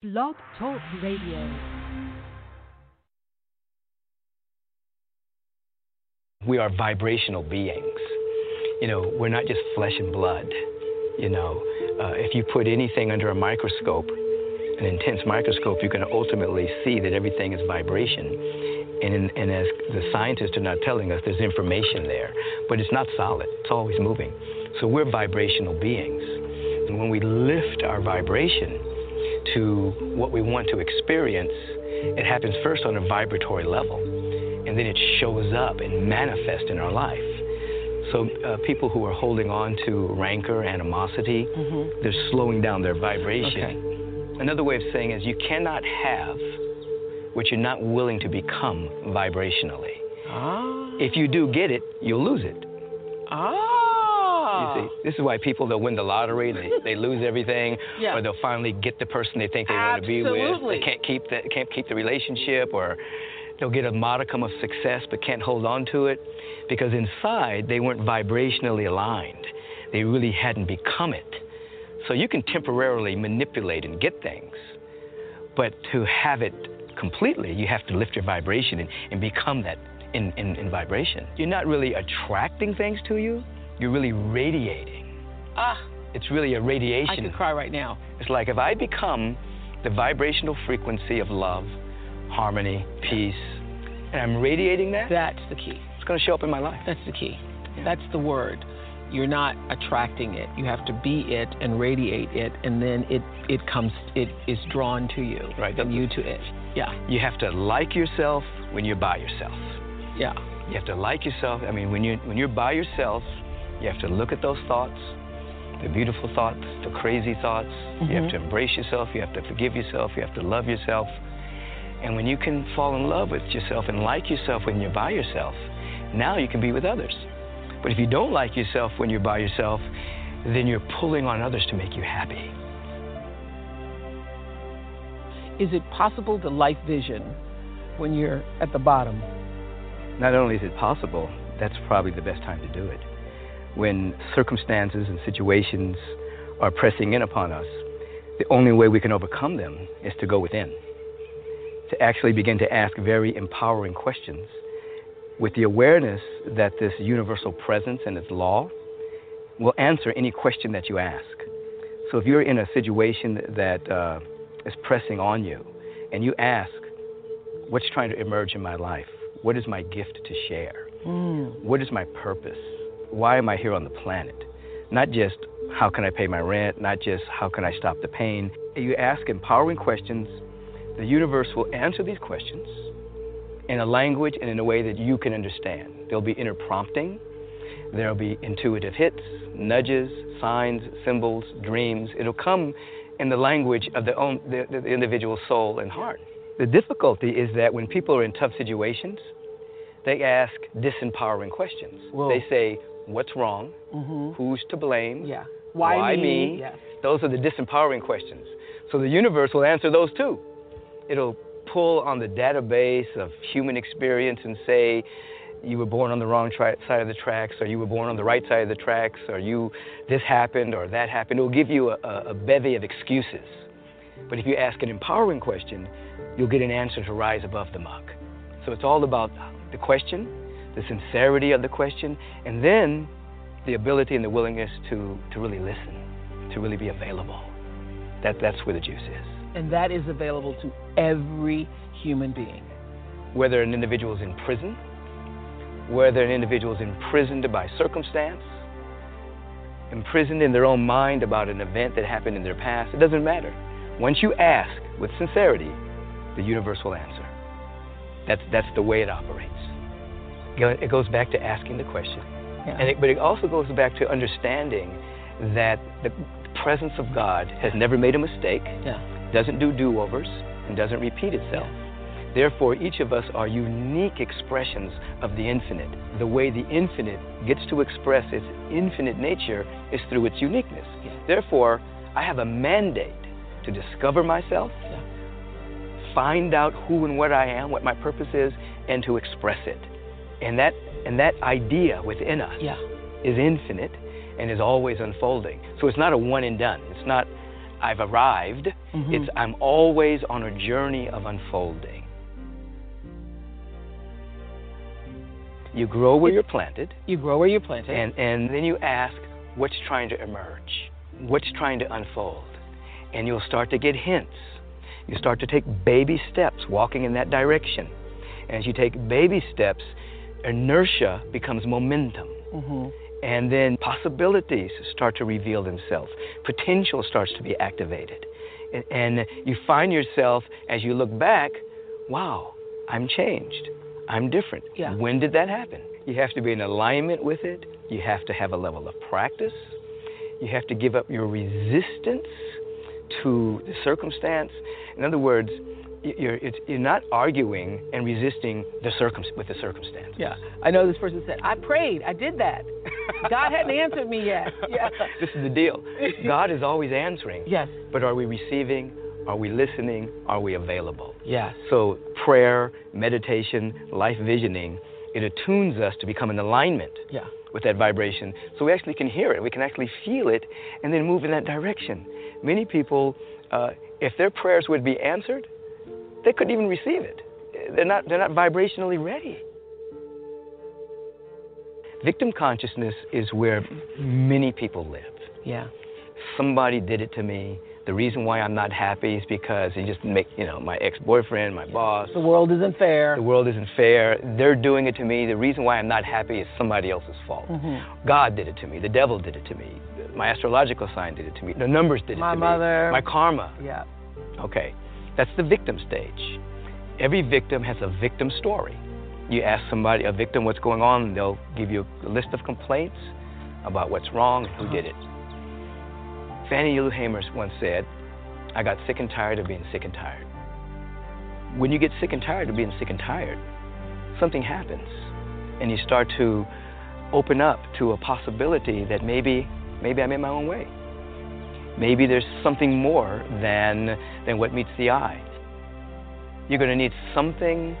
Blog Talk Radio. We are vibrational beings. You know, we're not just flesh and blood. You know, uh, if you put anything under a microscope, an intense microscope, you can ultimately see that everything is vibration. And, in, and as the scientists are not telling us, there's information there, but it's not solid. It's always moving. So we're vibrational beings. And when we lift our vibration, to what we want to experience, it happens first on a vibratory level, and then it shows up and manifests in our life. So uh, people who are holding on to rancor, animosity, mm-hmm. they're slowing down their vibration. Okay. Another way of saying is you cannot have what you're not willing to become vibrationally. Ah. If you do get it, you'll lose it. Ah. You see, oh. this is why people they'll win the lottery, they, they lose everything, yeah. or they'll finally get the person they think they Absolutely. want to be with. They can't keep the can't keep the relationship, or they'll get a modicum of success but can't hold on to it because inside they weren't vibrationally aligned. They really hadn't become it. So you can temporarily manipulate and get things, but to have it completely, you have to lift your vibration and, and become that in, in, in vibration. You're not really attracting things to you you're really radiating. Ah. It's really a radiation. I can cry right now. It's like if I become the vibrational frequency of love, harmony, peace, and I'm radiating that. That's the key. It's going to show up in my life. That's the key. Yeah. That's the word. You're not attracting it. You have to be it and radiate it, and then it it comes. It is drawn to you. Right. And you to it. Yeah. You have to like yourself when you're by yourself. Yeah. You have to like yourself. I mean, when you when you're by yourself, you have to look at those thoughts, the beautiful thoughts, the crazy thoughts. Mm-hmm. You have mm-hmm. to embrace yourself. You have to forgive yourself. You have to love yourself. And when you can fall in love with yourself and like yourself when you're by yourself, now you can be with others. But if you don't like yourself when you're by yourself, then you're pulling on others to make you happy. Is it possible to life vision when you're at the bottom? Not only is it possible, that's probably the best time to do it when circumstances and situations are pressing in upon us, the only way we can overcome them is to go within, to actually begin to ask very empowering questions with the awareness that this universal presence and its law will answer any question that you ask. So if you're in a situation that uh, is pressing on you and you ask, What's trying to emerge in my life? What is my gift to share? Mm. What is my purpose? Why am I here on the planet? Not just how can I pay my rent, not just how can I stop the pain. You ask empowering questions, the universe will answer these questions in a language and in a way that you can understand. There'll be inner prompting, there'll be intuitive hits, nudges, signs, symbols, dreams. It'll come in the language of the, own, the, the individual soul and heart. The difficulty is that when people are in tough situations, they ask disempowering questions. Whoa. They say, what's wrong, mm-hmm. who's to blame, yeah. why, why me? me? Yes. Those are the disempowering questions. So the universe will answer those too. It'll pull on the database of human experience and say, you were born on the wrong tri- side of the tracks, or you were born on the right side of the tracks, or you this happened or that happened. It will give you a, a bevy of excuses. But if you ask an empowering question, you'll get an answer to rise above the muck. So it's all about the question, the sincerity of the question, and then the ability and the willingness to, to really listen, to really be available. That, that's where the juice is. And that is available to every human being. Whether an individual is in prison, whether an individual is imprisoned by circumstance, imprisoned in their own mind about an event that happened in their past, it doesn't matter. Once you ask with sincerity, the universe will answer. That's, that's the way it operates it goes back to asking the question. Yeah. And it, but it also goes back to understanding that the presence of God has never made a mistake, yeah. doesn't do do overs, and doesn't repeat itself. Yeah. Therefore, each of us are unique expressions of the infinite. The way the infinite gets to express its infinite nature is through its uniqueness. Therefore, I have a mandate to discover myself, find out who and what I am, what my purpose is, and to express it. And that and that idea within us yeah. is infinite and is always unfolding. So it's not a one and done. It's not I've arrived. Mhm. It's I'm always on a journey of unfolding. You grow where you're planted, You grow where you're planted. and, and then you ask, what's trying to emerge? What's trying to unfold? And you'll start to get hints. You start to take baby steps walking in that direction. And as you take baby steps, inertia becomes momentum. Mhm. And then possibilities start to reveal themselves. Potential starts to be activated. And, and you find yourself, as you look back, wow, I'm changed. I'm different. Yeah. When did that happen? You have to be in alignment with it. You have to have a level of practice. You have to give up your resistance to the circumstance. In other words, you're, it's, you're not arguing and resisting the circum- with the circumstance. Yeah. I know this person said, I prayed. I did that. God hadn't answered me yet. Yeah. this is the deal. God is always answering. Yes. But are we receiving? Are we listening? Are we available? Yes. So, prayer, meditation, life visioning, it attunes us to become in alignment Yeah. with that vibration so we actually can hear it, we can actually feel it, and then move in that direction. Many people, uh, if their prayers would be answered, they couldn't even receive it. They're not, they're not vibrationally ready. Victim consciousness is where many people live Yeah. somebody did it to me. The reason why I'm not happy is because it just make you know my ex-boyfriend, my boss. The world isn't fair. The world isn't fair. They're doing it to me. The reason why I'm not happy is somebody else's fault. Mhm. God did it to me. The devil did it to me. My astrological sign did it to me. The numbers did it My to mother. me. My mother. My karma. Yeah. Okay, that's the victim stage. Every victim has a victim story. You ask somebody, a victim, what's going on, they'll give you a list of complaints about what's wrong and who did it. Fannie Lou Hamer once said, I got sick and tired of being sick and tired. When you get sick and tired of being sick and tired, something happens. And you start to open up to a possibility that maybe, maybe I'm in my own way. Maybe there's something more than, than what meets the eye. You're going to need something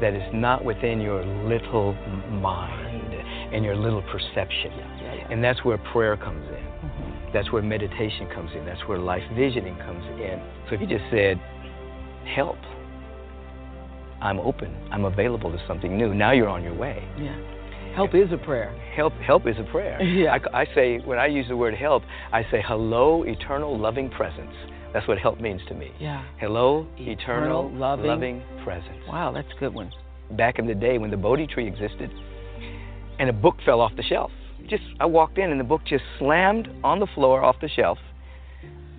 that is not within your little mind and your little perception. And that's where prayer comes in. Mhm. That's where meditation comes in. That's where life visioning comes in. So if you just said, help, I'm open, I'm available to something new, now you're on your way. Yeah. Help is a prayer. Help, help is a prayer. Yeah. I, I say, when I use the word help, I say, hello, eternal loving presence. That's what help means to me. Yeah. Hello, Eternal eternal, loving- loving presence. Wow, that's a good one. Back in the day when the Bodhi tree existed, and a book fell off the shelf. Just I walked in and the book just slammed on the floor off the shelf,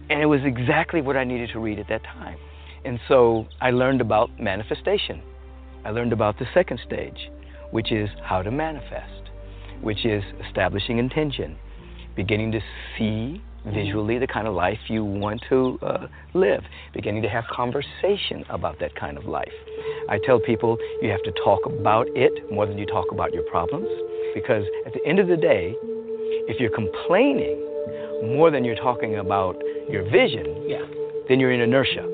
and it was exactly what I needed to read at that time. And so I learned about manifestation. I learned about the second stage, which is how to manifest, which is establishing intention, beginning to see visually the kind of life you want to uh, live, beginning to have conversation about that kind of life. I tell people you have to talk about it more than you talk about your problems, because at the end of the day, if you're complaining more than you're talking about your vision, Yeah. then you're in inertia.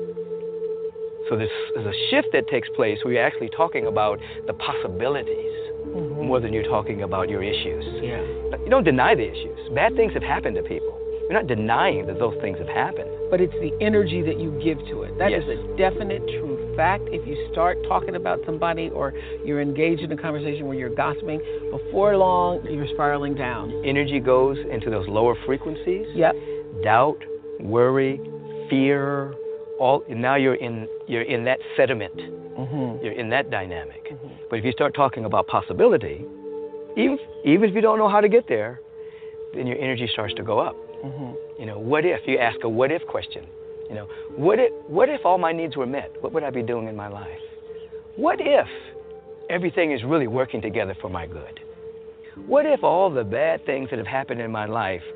So there's, there's a shift that takes place where you're actually talking about the possibilities Mhm. more than you're talking about your issues. Yeah. You don't deny the issues. Bad things have happened to people. You're not denying that those things have happened. But it's the energy that you give to it. That is Yes. a definite true fact. If you start talking about somebody or you're engaged in a conversation where you're gossiping, before long you're spiraling down. Energy goes into those lower frequencies. Yep. Doubt, worry, fear, all now you're in you're in that sediment. Mm-hmm. You're in that dynamic. Mhm. But if you start talking about possibility, even even if you don't know how to get there, then your energy starts to go up. Mm-hmm. You know, what if you ask a what if question? You know, what if what if all my needs were met? What would I be doing in my life? What if everything is really working together for my good? What if all the bad things that have happened in my life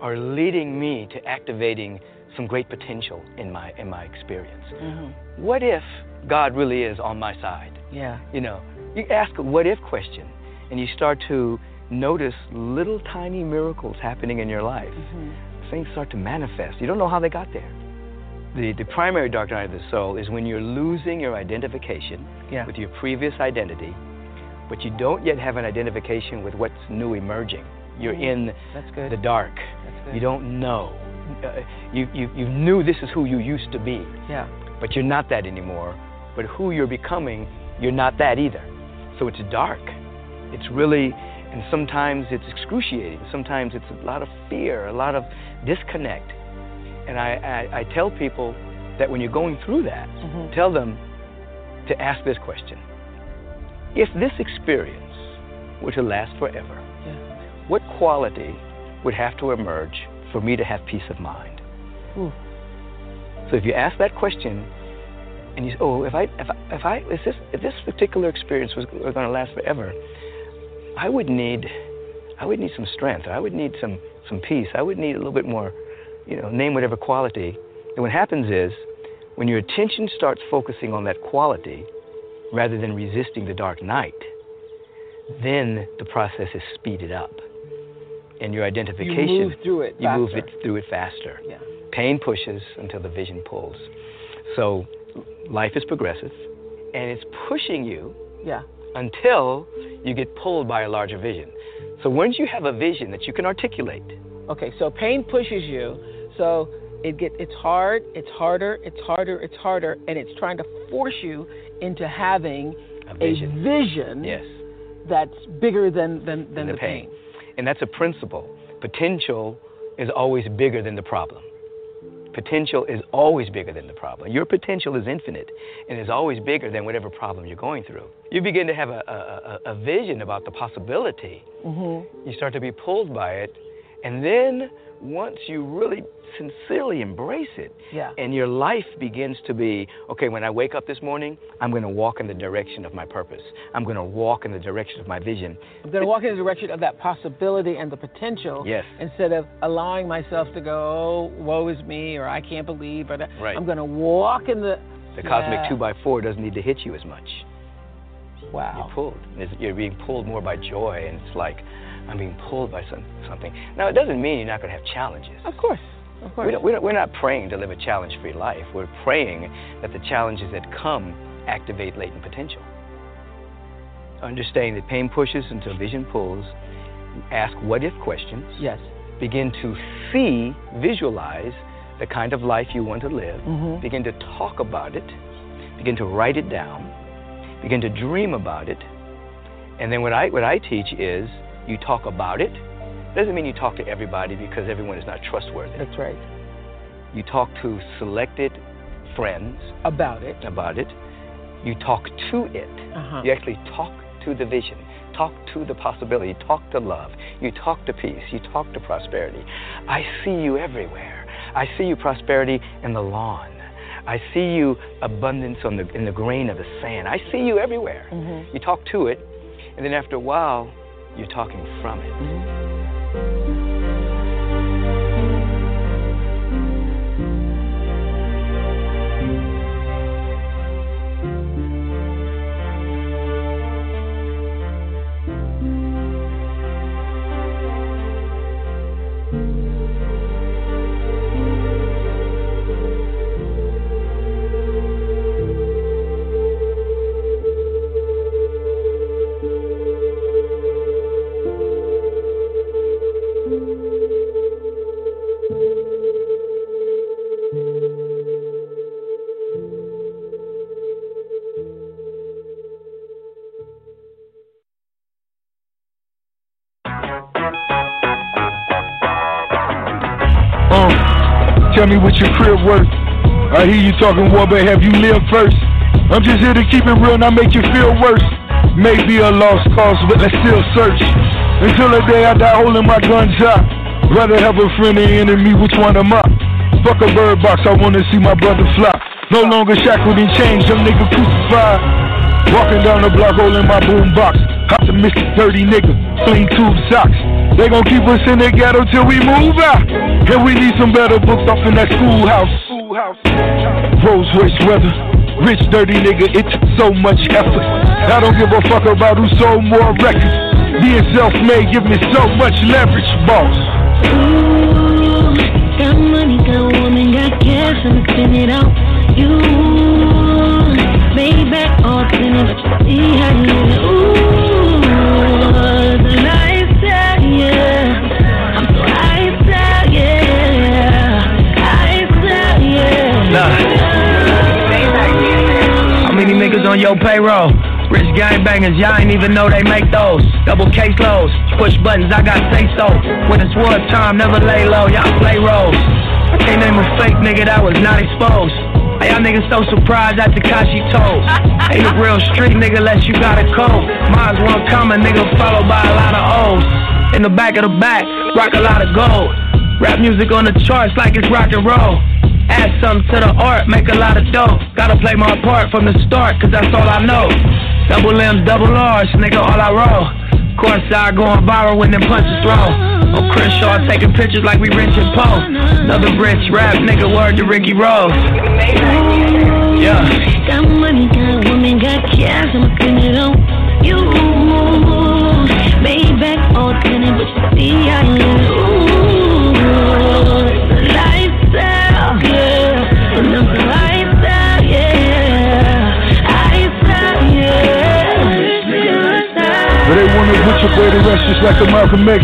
are leading me to activating some great potential in my in my experience? Mm-hmm. What if God really is on my side? Yeah. You know, you ask a what if question and you start to notice little tiny miracles happening in your life. Mm-hmm. Things start to manifest. You don't know how they got there. The, the primary dark night of the soul is when you're losing your identification Yeah. with your previous identity, but you don't yet have an identification with what's new emerging. You're Mhm. in the dark. That's good. You don't know. Uh, you, you you knew this is who you used to be. Yeah. But you're not that anymore. But who you're becoming, you're not that either. So it's dark. It's really, and sometimes it's excruciating. Sometimes it's a lot of fear, a lot of disconnect. And I, I, I tell people that when you're going through that, mm-hmm. tell them to ask this question If this experience were to last forever, yeah. what quality would have to emerge for me to have peace of mind? Ooh. So if you ask that question, and you say, "Oh, if I, if I, if I, if this, if this particular experience was, was going to last forever, I would need, I would need some strength. I would need some, some peace. I would need a little bit more, you know, name whatever quality." And what happens is, when your attention starts focusing on that quality rather than resisting the dark night, then the process is speeded up. And your identification, you move through it. You move it through it faster. Yeah. Pain pushes until the vision pulls. So life is progressive, and it's pushing you yeah. until you get pulled by a larger vision. So once you have a vision that you can articulate. Okay, so pain pushes you. So it get it's hard, it's harder, it's harder, it's harder, and it's trying to force you into having a vision, a vision yes. that's bigger than than, than the, the pain. pain. And that's a principle. Potential is always bigger than the problem. Potential is always bigger than the problem. Your potential is infinite and is always bigger than whatever problem you're going through. You begin to have a, a, a vision about the possibility. Mm-hmm. You start to be pulled by it, and then once you really sincerely embrace it, yeah. and your life begins to be okay, when I wake up this morning, I'm going to walk in the direction of my purpose. I'm going to walk in the direction of my vision. I'm going to walk in the direction of that possibility and the potential yes. instead of allowing myself to go, oh, woe is me, or I can't believe, or that. Right. I'm going to walk in the. The yeah. cosmic 2 by 4 doesn't need to hit you as much. Wow. You're pulled. You're being pulled more by joy, and it's like, I'm being pulled by some, something. Now, it doesn't mean you're not going to have challenges. Of course. We don't, we don't, we're not praying to live a challenge free life. We're praying that the challenges that come activate latent potential. Understanding that pain pushes until vision pulls. Ask what if questions. Yes. Begin to see, visualize the kind of life you want to live. Mm-hmm. Begin to talk about it. Begin to write it down. Begin to dream about it. And then what I, what I teach is you talk about it. Doesn't mean you talk to everybody because everyone is not trustworthy. That's right. You talk to selected friends about it. About it. You talk to it. Uh-huh. You actually talk to the vision. Talk to the possibility. Talk to love. You talk to peace. You talk to prosperity. I see you everywhere. I see you prosperity in the lawn. I see you abundance on the in the grain of the sand. I see you everywhere. Mm-hmm. You talk to it, and then after a while, you're talking from it. Mm-hmm. Tell me what your crib worth. I hear you talking war, but have you lived first? I'm just here to keep it real, not make you feel worse. Maybe a lost cause, but let's still search. Until the day I die holding my guns up. Rather have a friend than enemy, which one am I? Fuck a bird box, I wanna see my brother fly. No longer shackled and chained, young nigga crucified. Walking down the block holding my boom box. Optimistic, dirty nigga, clean tube socks. They gon' keep us in the ghetto till we move out. And we need some better books off in that schoolhouse. Rose waste weather. Rich, dirty nigga, it took so much effort. I don't give a fuck about who sold more records. Being self-made give me so much leverage, boss. Ooh, got money, got woman, got cash, and spend it out. You made back all you see how you live. Ooh, How many niggas on your payroll? Rich gangbangers, y'all ain't even know they make those. Double caseloads, push buttons, I got say so. When it's war time, never lay low, y'all play roles. I can't name a fake nigga that was not exposed. Hey, y'all niggas so surprised at Takashi toes. Ain't a real street nigga unless you got a code. Mine's one common nigga followed by a lot of O's. In the back of the back, rock a lot of gold. Rap music on the charts like it's rock and roll. Add something to the art, make a lot of dough. Gotta play my part from the start, cause that's all I know. Double M's, double R's, nigga, all I roll. Course I going viral when them punches throw. On oh, Crenshaw taking pictures like we rich and Poe. Another rich rap nigga, word to Ricky Rose. Yeah. Got money, got woman, got cash, way to rest just like a Malcolm X.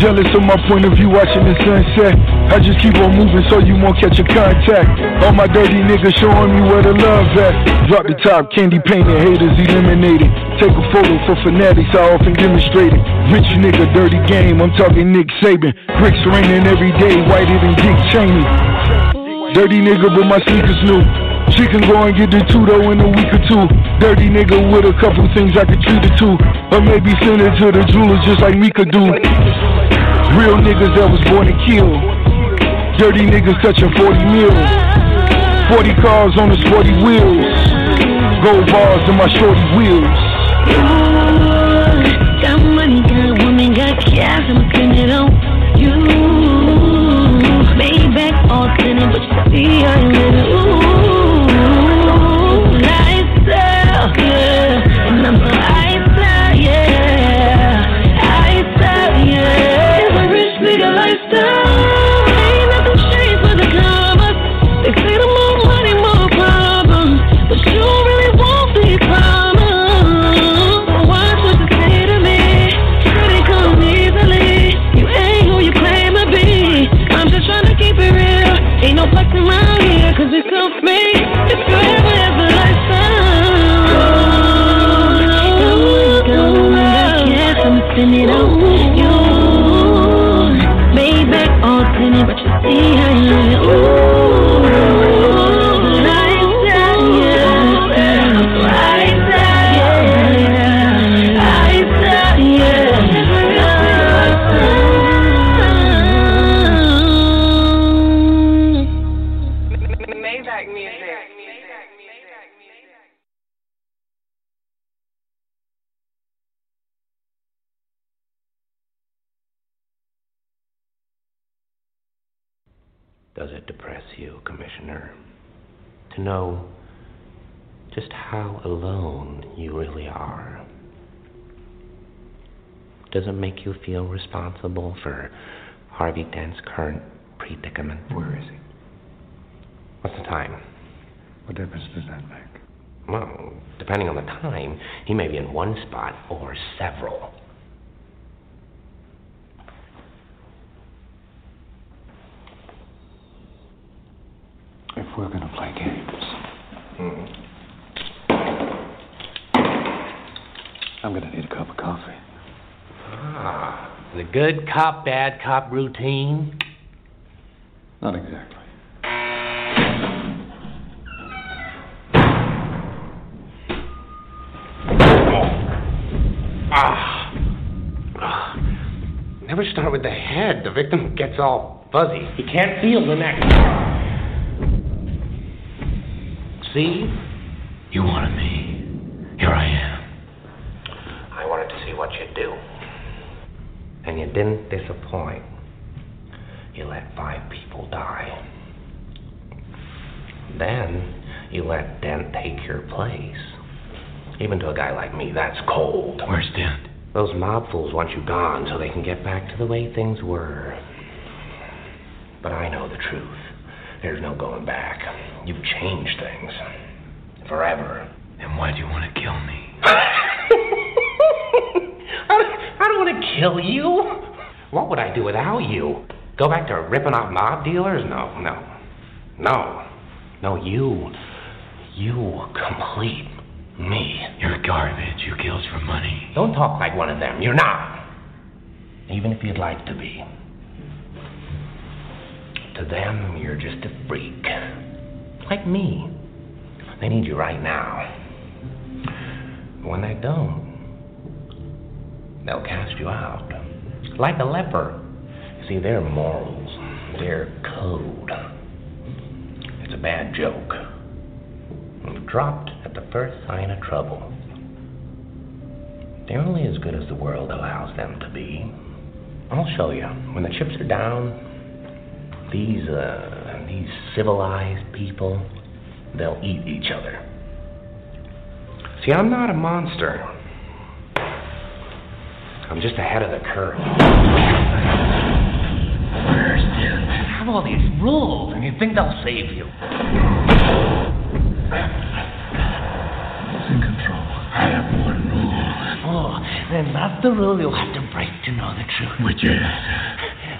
Jealous of my point of view watching the sunset. I just keep on moving so you won't catch a contact. All my dirty niggas showing me where the love at. Drop the top, candy painted, haters eliminated. Take a photo for fanatics, I often demonstrate it. Rich nigga, dirty game, I'm talking Nick Saban. Bricks raining every day, whiter than Dick Cheney. Dirty nigga, but my sneakers new. She can go and get the two though in a week or two. Dirty nigga with a couple things I could treat it to. Or maybe send it to the jeweler just like me could do. Real niggas that was born to kill. Dirty niggas touching 40 mil. 40 cars on the sporty wheels. Gold bars in my shorty wheels. Ooh, got money, got woman, got cash, I'ma spend it on you. Maybach alternate, but you see I live. Ooh, how alone you really are? Does it make you feel responsible for Harvey Dent's current predicament? Where is he? What's the time? What difference does that make? Well, depending on the time, he may be in one spot or several. If we're gonna play games, hmm. I'm gonna need a cup of coffee. Ah, the good cop, bad cop routine. Not exactly. Ah. Ah. Never start with the head. The victim gets all fuzzy. He can't feel the neck. See? You wanted me. Here I am. I see what you'd do. And you didn't disappoint. You let five people die. Then you let Dent take your place. Even to a guy like me, that's cold. Where's Dent? Those mob fools want you gone so they can get back to the way things were. But I know the truth. There's no going back. You've changed things. Forever. And why do you want to kill me? I don't, I don't want to kill you. What would I do without you? Go back to ripping off mob dealers? No, no. No. No, you. You complete Me. You're garbage. You kills for money. Don't talk like one of them. You're not. Even if you'd like to be. To them, you're just a freak. Like me. They need you right now. When they don't, they'll cast you out. Like a leper. See, their morals, their code. It's a bad joke. Dropped at the first sign of trouble. They're only as good as the world allows them to be. I'll show you. When the chips are down, these uh, these civilized people, they'll eat each other. See, I'm not a monster. I'm just ahead of the curve. Where's this? Have all these rules, and you think they'll save you? Who's in control? I have one rule. Oh, then that's the rule you'll have to break to know the truth. Which is?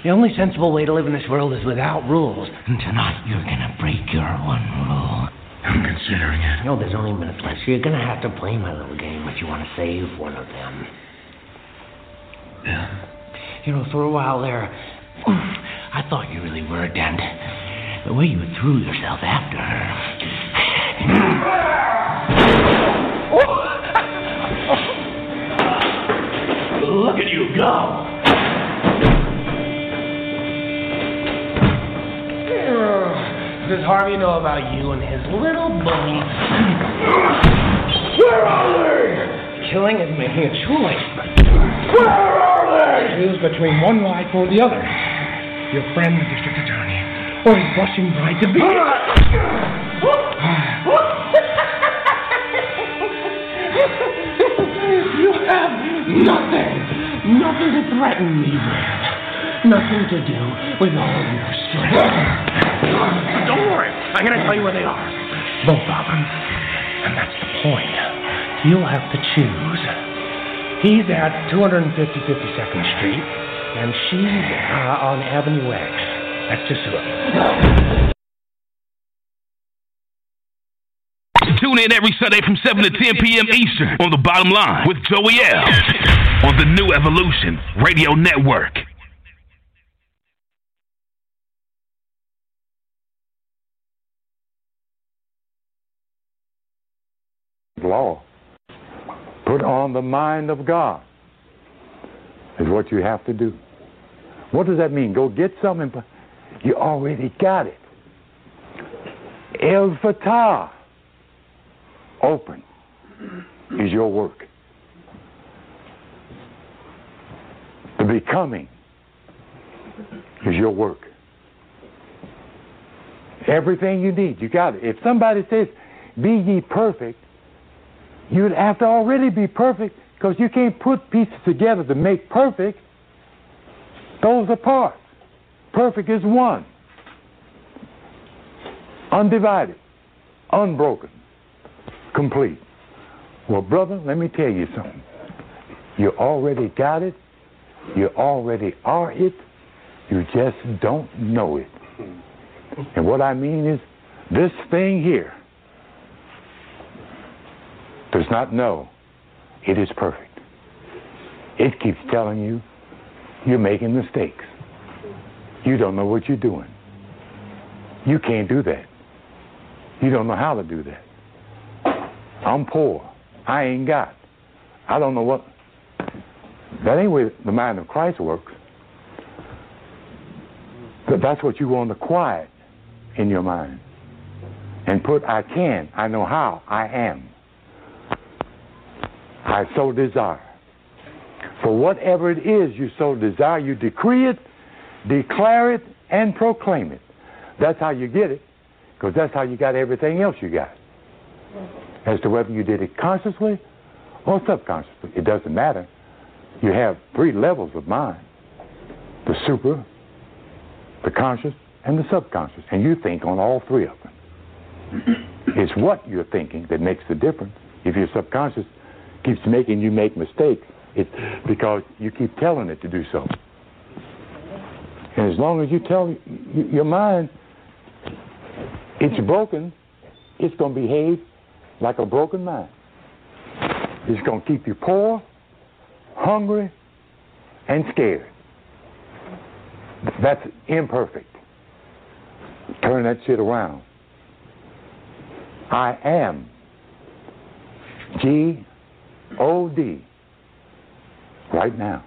The only sensible way to live in this world is without rules. And tonight you're gonna break your one rule. I'm considering it. No, there's only minutes left, so you're gonna have to play my little game if you want to save one of them. Yeah. You know, for a while there, I thought you really were a dent. The way you threw yourself after her. Look at you go! Does Harvey know about you and his little bully? Where are they? Killing is making a choice. Where are they? Choose between one life or the other. Your friend, the district attorney, or his blushing bride to be. You have nothing, nothing to threaten me with. Nothing to do with all your strength. Don't worry, I'm gonna tell you where they are. Both of them. And that's the point. You'll have to choose. He's at 250 52nd Street, and she's uh, on Avenue X. That's just it. Tune in every Sunday from 7 to 10 p.m. Eastern on the bottom line with Joey L. on the New Evolution Radio Network. law. Put on the mind of God is what you have to do. What does that mean? Go get something. You already got it. El Fatah, open, is your work. The becoming is your work. Everything you need, you got it. If somebody says, be ye perfect, you'd have to already be perfect because you can't put pieces together to make perfect. Those are parts. Perfect is one. Undivided, unbroken, complete. Well, brother, let me tell you something. You already got it. You already are it. You just don't know it. And what I mean is, this thing here does not know it is perfect. It keeps telling you you're making mistakes. You don't know what you're doing. You can't do that. You don't know how to do that. I'm poor. I ain't got. I don't know what. That ain't where the mind of Christ works. But that's what you want to quiet in your mind. And put I can, I know how, I am. I so desire. For whatever it is you so desire, you decree it, declare it, and proclaim it. That's how you get it, because that's how you got everything else you got. As to whether you did it consciously or subconsciously, it doesn't matter. You have three levels of mind the super, the conscious, and the subconscious. And you think on all three of them. it's what you're thinking that makes the difference. If your subconscious keeps making you make mistakes, it's because you keep telling it to do so. And as long as you tell your mind it's broken, it's going to behave like a broken mind. It's going to keep you poor, hungry, and scared. That's imperfect. Turn that shit around. I am G O D right now.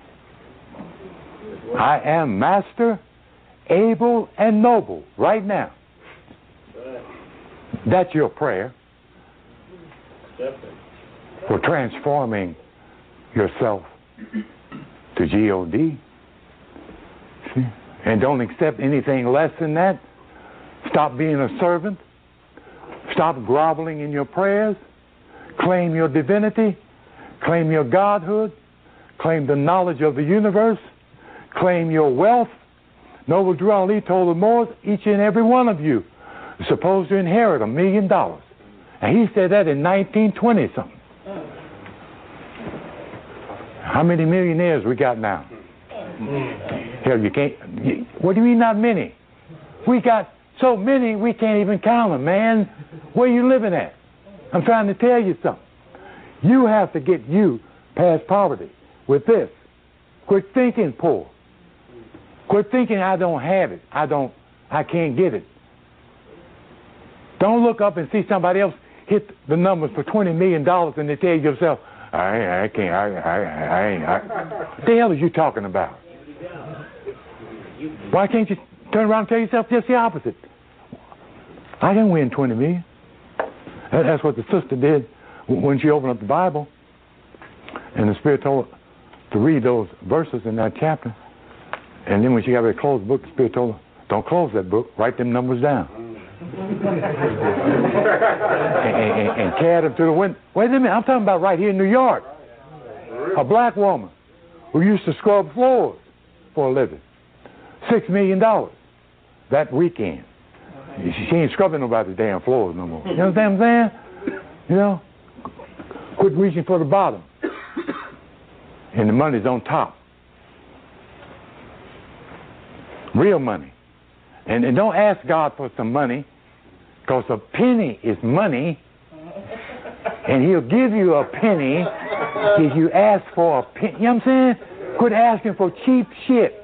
I am master, able, and noble right now. That's your prayer for transforming yourself to G O D. See? And don't accept anything less than that. Stop being a servant. Stop groveling in your prayers. Claim your divinity. Claim your godhood. Claim the knowledge of the universe. Claim your wealth. Noble Drew Ali told the Moors, each and every one of you is supposed to inherit a million dollars. And he said that in 1920 something. How many millionaires we got now? Hell, you can't. You, what do you mean, not many? We got so many we can't even count them, man. Where you living at? I'm trying to tell you something. You have to get you past poverty with this. Quit thinking poor. Quit thinking I don't have it. I don't. I can't get it. Don't look up and see somebody else hit the numbers for twenty million dollars and they tell yourself, I, I can't. I, I, I ain't. I. What the hell are you talking about? Why can't you turn around and tell yourself just the opposite? I can win 20 million. That's what the sister did when she opened up the Bible. And the Spirit told her to read those verses in that chapter. And then when she got ready to close the book, the Spirit told her, don't close that book, write them numbers down. and, and, and carried them to the window. Wait a minute, I'm talking about right here in New York. A black woman who used to scrub floors for a living. Six million dollars that weekend. She ain't scrubbing nobody's damn floors no more. You know what I'm saying? You know? Quit reaching for the bottom. And the money's on top. Real money. And, and don't ask God for some money, because a penny is money, and He'll give you a penny if you ask for a penny. You know what I'm saying? Quit asking for cheap shit.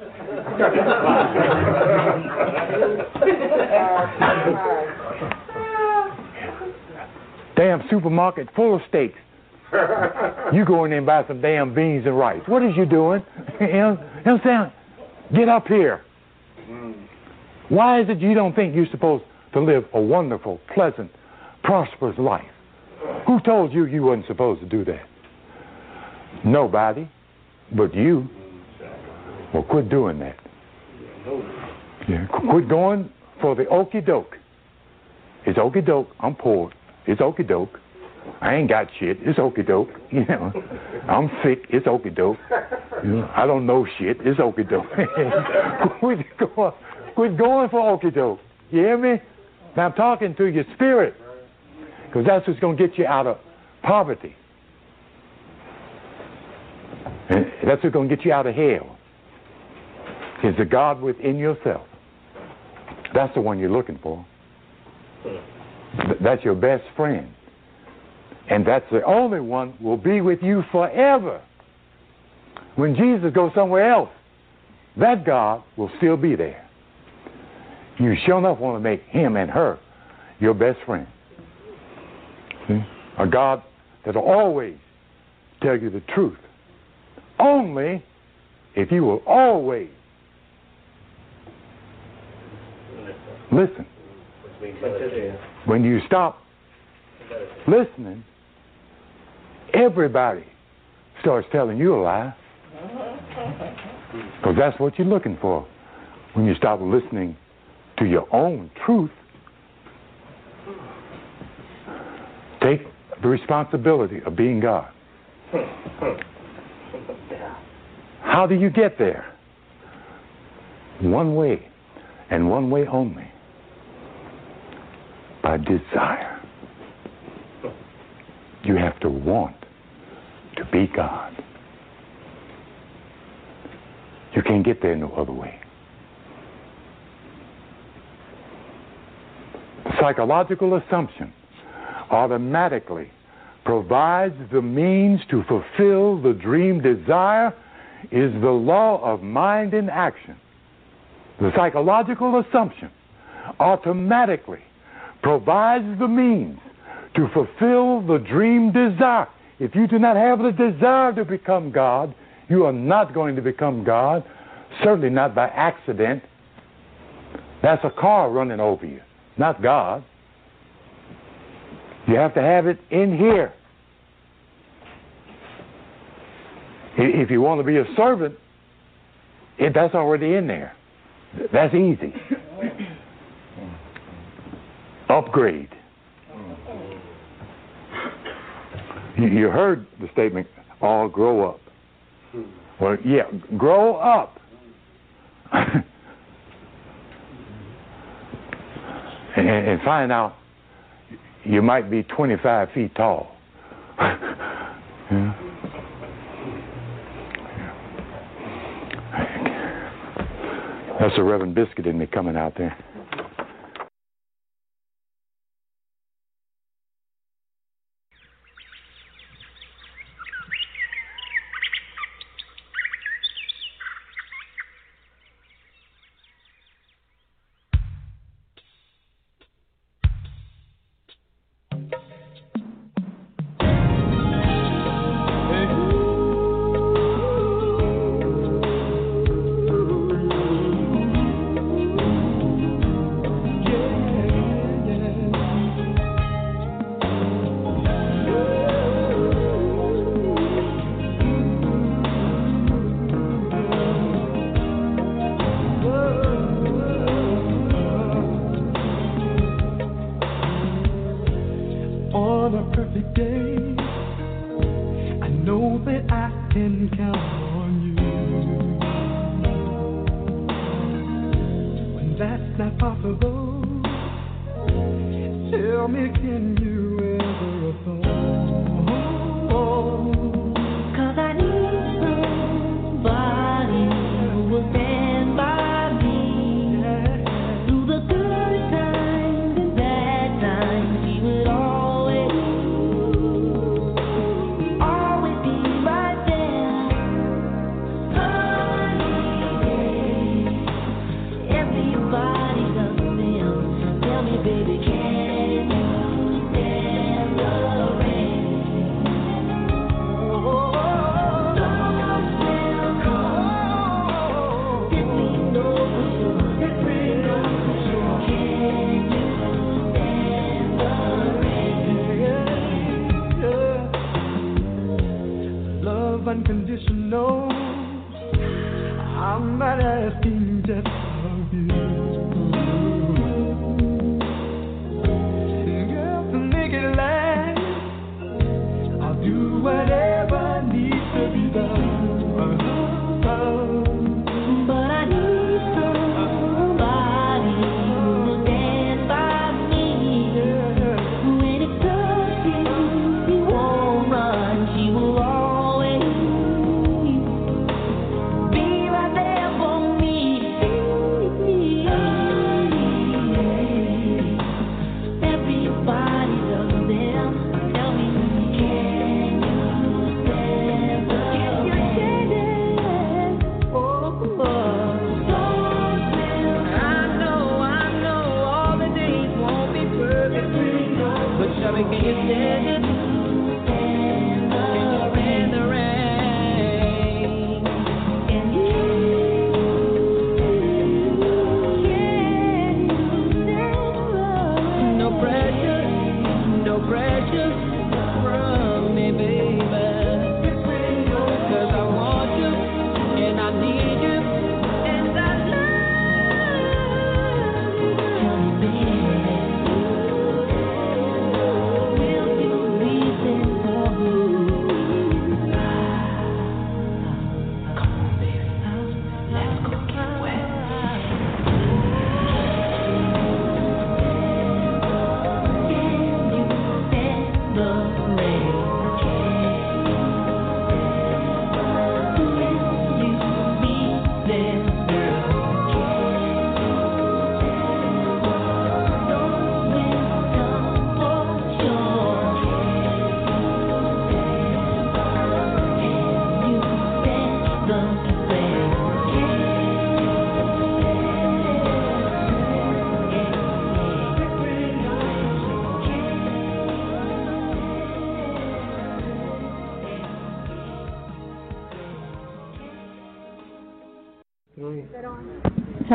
damn supermarket full of steaks. You go in there and buy some damn beans and rice. What is you doing? you know, you know what I'm saying? Get up here. Mm. Why is it you don't think you're supposed to live a wonderful, pleasant, prosperous life? Who told you you wasn't supposed to do that? Nobody but you. Well, quit doing that. Yeah, quit going for the okey doke. It's okey doke. I'm poor. It's okey doke. I ain't got shit. It's okey doke. You know, I'm sick. It's okey doke. You know, I don't know shit. It's okey doke. quit going, quit going for okey doke. You hear me? Now I'm talking to your spirit, because that's what's going to get you out of poverty. And that's what's going to get you out of hell. Is the God within yourself. That's the one you're looking for. That's your best friend. And that's the only one will be with you forever. When Jesus goes somewhere else, that God will still be there. You sure enough want to make him and her your best friend. See? A God that'll always tell you the truth. Only if you will always listen. When you stop listening, everybody starts telling you a lie. Because that's what you're looking for. When you stop listening to your own truth, take the responsibility of being God. How do you get there? One way, and one way only by desire. You have to want to be God. You can't get there no other way. Psychological assumption automatically provides the means to fulfill the dream desire is the law of mind in action. The psychological assumption automatically provides the means to fulfill the dream desire. If you do not have the desire to become God, you are not going to become God, certainly not by accident. That's a car running over you, not God. You have to have it in here. If you want to be a servant, it, that's already in there. That's easy. Upgrade. You, heard the statement, all grow up. Well, yeah, grow up. and, and find out you might be 25 feet tall. Yeah. That's the Reverend Biscuit in me coming out there.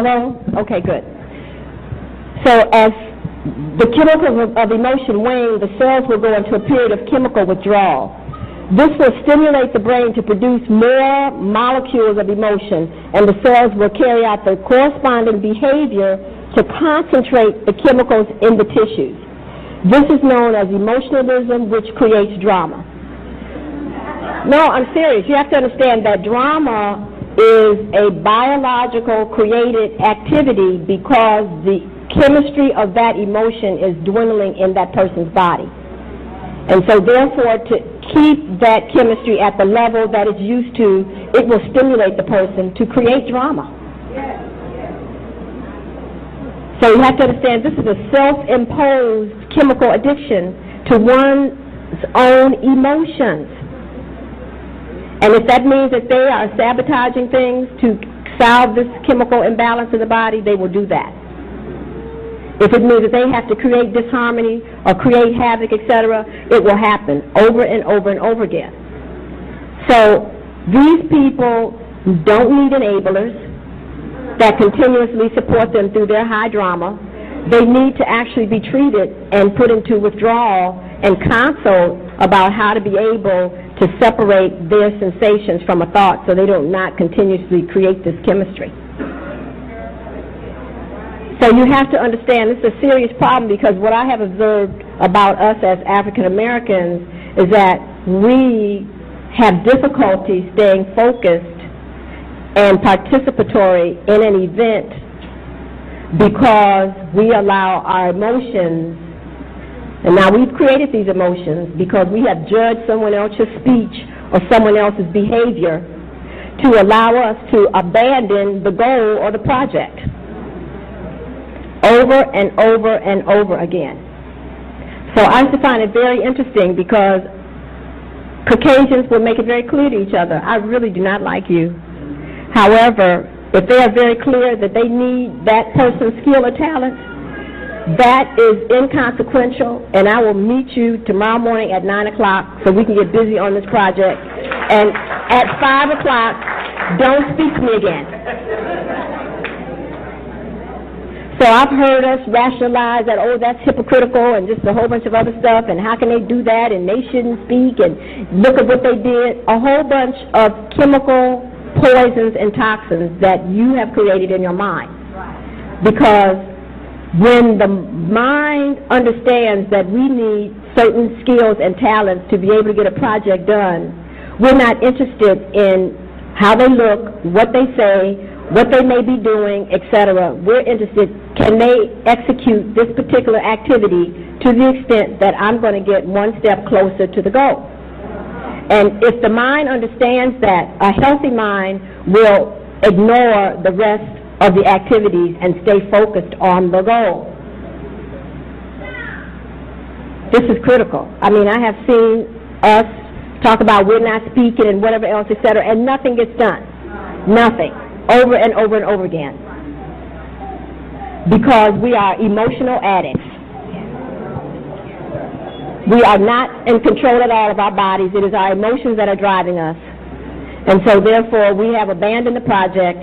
Okay, good. So as the chemicals of emotion wane, the cells will go into a period of chemical withdrawal. This will stimulate the brain to produce more molecules of emotion, and the cells will carry out the corresponding behavior to concentrate the chemicals in the tissues. This is known as emotionalism, which creates drama. No, I'm serious. You have to understand that drama is a biological created activity because the chemistry of that emotion is dwindling in that person's body. And so therefore to keep that chemistry at the level that it's used to, it will stimulate the person to create drama. So you have to understand this is a self-imposed chemical addiction to one's own emotions. And if that means that they are sabotaging things to solve this chemical imbalance in the body, they will do that. If it means that they have to create disharmony or create havoc, etc., it will happen over and over and over again. So these people don't need enablers that continuously support them through their high drama. They need to actually be treated and put into withdrawal and consult about how to be able to separate their sensations from a thought so they do not continuously create this chemistry. So you have to understand this is a serious problem because what I have observed about us as African Americans is that we have difficulty staying focused and participatory in an event because we allow our emotions, and now we've created these emotions because we have judged someone else's speech or someone else's behavior to allow us to abandon the goal or the project over and over and over again. So I used to find it very interesting because Caucasians will make it very clear to each other, I really do not like you. However, if they are very clear that they need that person's skill or talent, that is inconsequential, and I will meet you tomorrow morning at 9 o'clock so we can get busy on this project. And at 5 o'clock, don't speak to me again. So I've heard us rationalize that, oh, that's hypocritical and just a whole bunch of other stuff, and how can they do that, and they shouldn't speak, and look at what they did. A whole bunch of chemical poisons and toxins that you have created in your mind. Because when the mind understands that we need certain skills and talents to be able to get a project done, we're not interested in how they look, what they say, what they may be doing, etc. We're interested, can they execute this particular activity to the extent that I'm going to get one step closer to the goal? And if the mind understands that, a healthy mind will ignore the rest of the activities and stay focused on the goal. This is critical. I mean, I have seen us talk about we're not speaking and whatever else, et cetera, and nothing gets done. Nothing over and over and over again. Because we are emotional addicts. We are not in control at all of our bodies. It is our emotions that are driving us. And so therefore we have abandoned the project.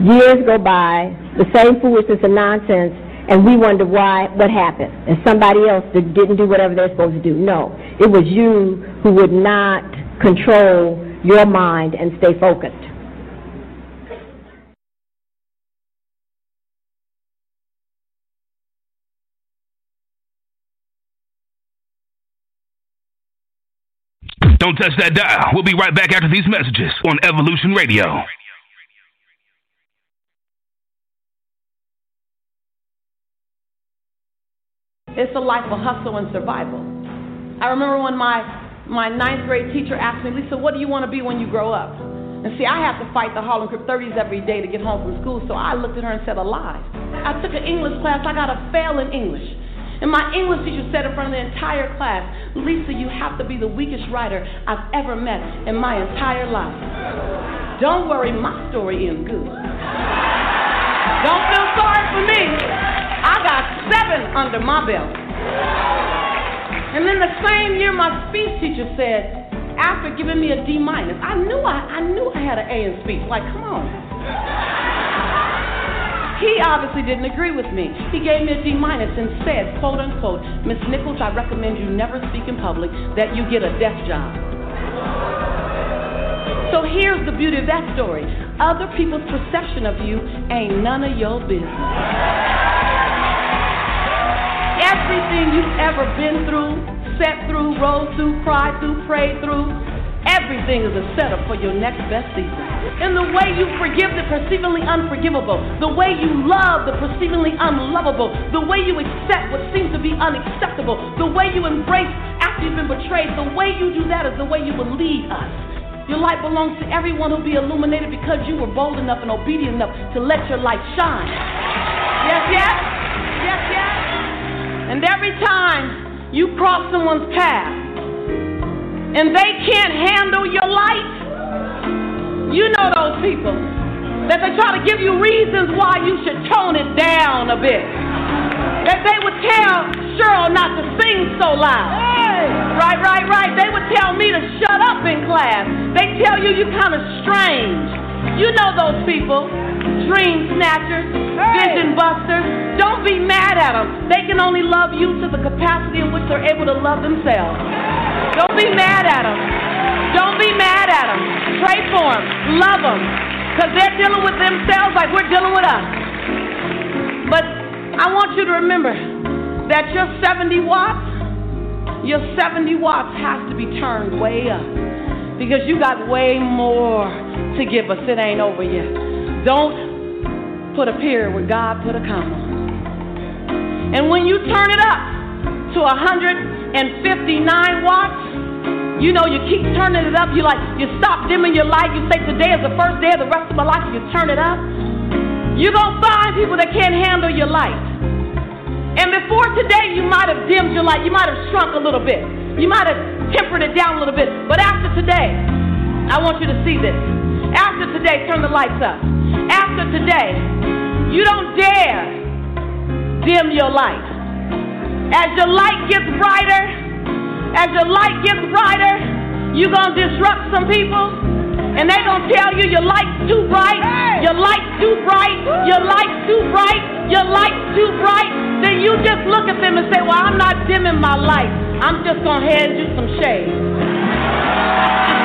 Years go by, the same foolishness and nonsense, and we wonder why, what happened. And somebody else that didn't do whatever they're supposed to do. No, it was you who would not control your mind and stay focused. Don't touch that dial. We'll be right back after these messages on Evolution Radio. It's a life of hustle and survival. I remember when my, my ninth grade teacher asked me, Lisa, what do you want to be when you grow up? And see, I have to fight the Harlem Crip 30s every day to get home from school, so I looked at her and said, alive. I took an English class, I got a fail in English. And my English teacher said in front of the entire class, Lisa, you have to be the weakest writer I've ever met in my entire life. Don't worry, my story ends good. Don't feel sorry for me. Got seven under my belt. And then the same year, my speech teacher said, after giving me a D minus, I knew I, I knew I had an A in speech. Like, come on. he obviously didn't agree with me. He gave me a D minus and said, quote unquote, Miss Nichols, I recommend you never speak in public, that you get a desk job. So here's the beauty of that story. Other people's perception of you ain't none of your business. Everything you've ever been through, sat through, rode through, cried through, prayed through, everything is a setup for your next best season. And the way you forgive the perceivingly unforgivable, the way you love the perceivingly unlovable, the way you accept what seems to be unacceptable, the way you embrace after you've been betrayed, the way you do that is the way you will lead us. Your light belongs to everyone who'll be illuminated because you were bold enough and obedient enough to let your light shine. Yes, yes? Yes, yes? And every time you cross someone's path and they can't handle your light, you know those people that they try to give you reasons why you should tone it down a bit. That they would tell Cheryl not to sing so loud. Right, right, right. They would tell me to shut up in class. They tell you you're kind of strange. You know those people. Dream snatchers, vision busters. Don't be mad at them. They can only love you to the capacity in which they're able to love themselves. Don't be mad at them. Don't be mad at them. Pray for them. Love them. Because they're dealing with themselves like we're dealing with us. But I want you to remember that your 70 watts, your 70 watts has to be turned way up. Because you got way more to give us. It ain't over yet. Don't put a period where God put a comma. And when you turn it up to 159 watts, you know, you keep turning it up. You like, you stop dimming your light. You say, today is the first day of the rest of my life. You turn it up. You're going to find people that can't handle your light. And before today, you might have dimmed your light. You might have shrunk a little bit. You might have tempered it down a little bit. But after today, I want you to see this. After today, turn the lights up. After today, you don't dare dim your light. As your light gets brighter, as your light gets brighter, you're going to disrupt some people. And they're going to tell you your light's too bright, your light's too bright, your light's too bright, your light's too bright. Then you just look at them and say, Well, I'm not dimming my light. I'm just to hand you some shade.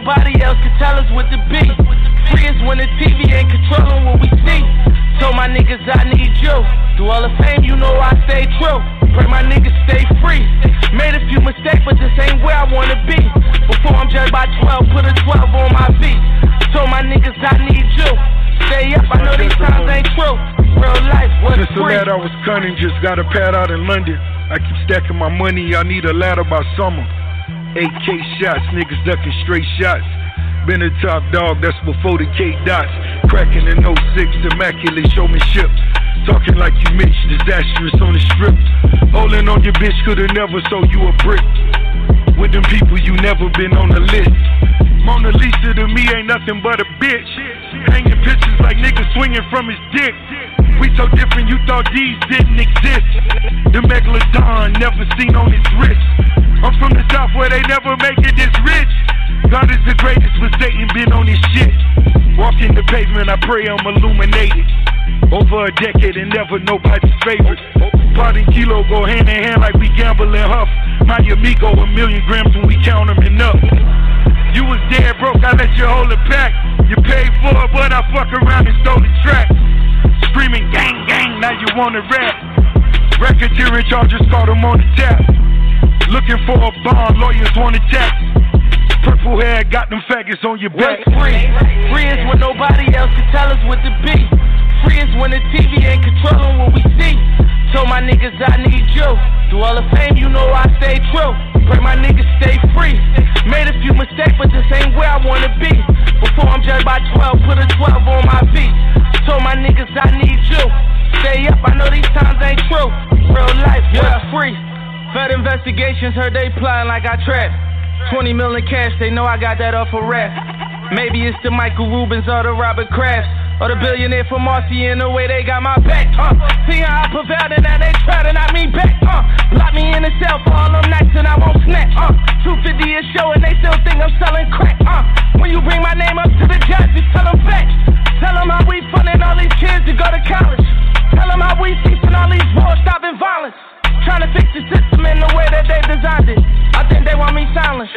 Nobody else can tell us what to be. Free is when the TV ain't controlling what we see. Told my niggas I need you. Through all the fame, you know I stay true. Pray my niggas stay free. Made a few mistakes, but this ain't where I wanna be. Before I'm judged by 12, put a 12 on my beat. Told my niggas I need you. Stay up, I know these times ain't true. Real life, what's Since free? lad I was cunning, just got a pad out in London. I keep stacking my money, I need a ladder by summer. AK shots, niggas ducking straight shots. Been a top dog, that's before the K dots. Cracking in 06, immaculate showmanship. Talking like you Mitch, disastrous on the strip. Holding on your bitch, coulda never sold you a brick. With them people, you never been on the list. Mona Lisa to me ain't nothing but a bitch. Hanging pictures like niggas swinging from his dick. We so different, you thought these didn't exist. The megalodon never seen on his wrist. I'm from the south where they never make it this rich. God is the greatest, but Satan been on his shit. Walking the pavement, I pray I'm illuminated. Over a decade and never nobody's favorite. Pot and kilo go hand in hand like we gambling huff. My amigo a million grams when we count them and up. You was dead broke, I let you hold it back. You paid for it, but I fuck around and stole the track. Screaming gang gang, now you wanna rap. Racketeering charges caught him on the tap. Looking for a bond, lawyers want to tap. Purple hair got them faggots on your back. Free? Free is when nobody else can tell us what to be. Free is when the TV ain't controlling what we see. Told my niggas I need you. Through all the fame, you know I stay true. Pray my niggas stay free. Made a few mistakes, but this ain't where I wanna be. Before I'm judged by 12, put a 12 on my feet. Told my niggas I need you. Stay up, I know these times ain't true. Real life, yeah. free. Fed investigations heard they plotting like I trapped. 20 million cash, they know I got that off a rap. Maybe it's the Michael Rubins or the Robert Krafts. Or the billionaire from Marcy in the way they got my back. Uh, see how I prevailed and now they try to knock me back. Uh, lock me in the cell for all them nights and I won't snap. Uh, 250 a show and they still think I'm selling crack. Uh, when you bring my name up to the judge, just tell them facts. Tell them how we funding all these kids to go to college. Tell them how we teaching all these wars stopping violence. Trying to fix the system in the way that they designed it. I think they want me silent.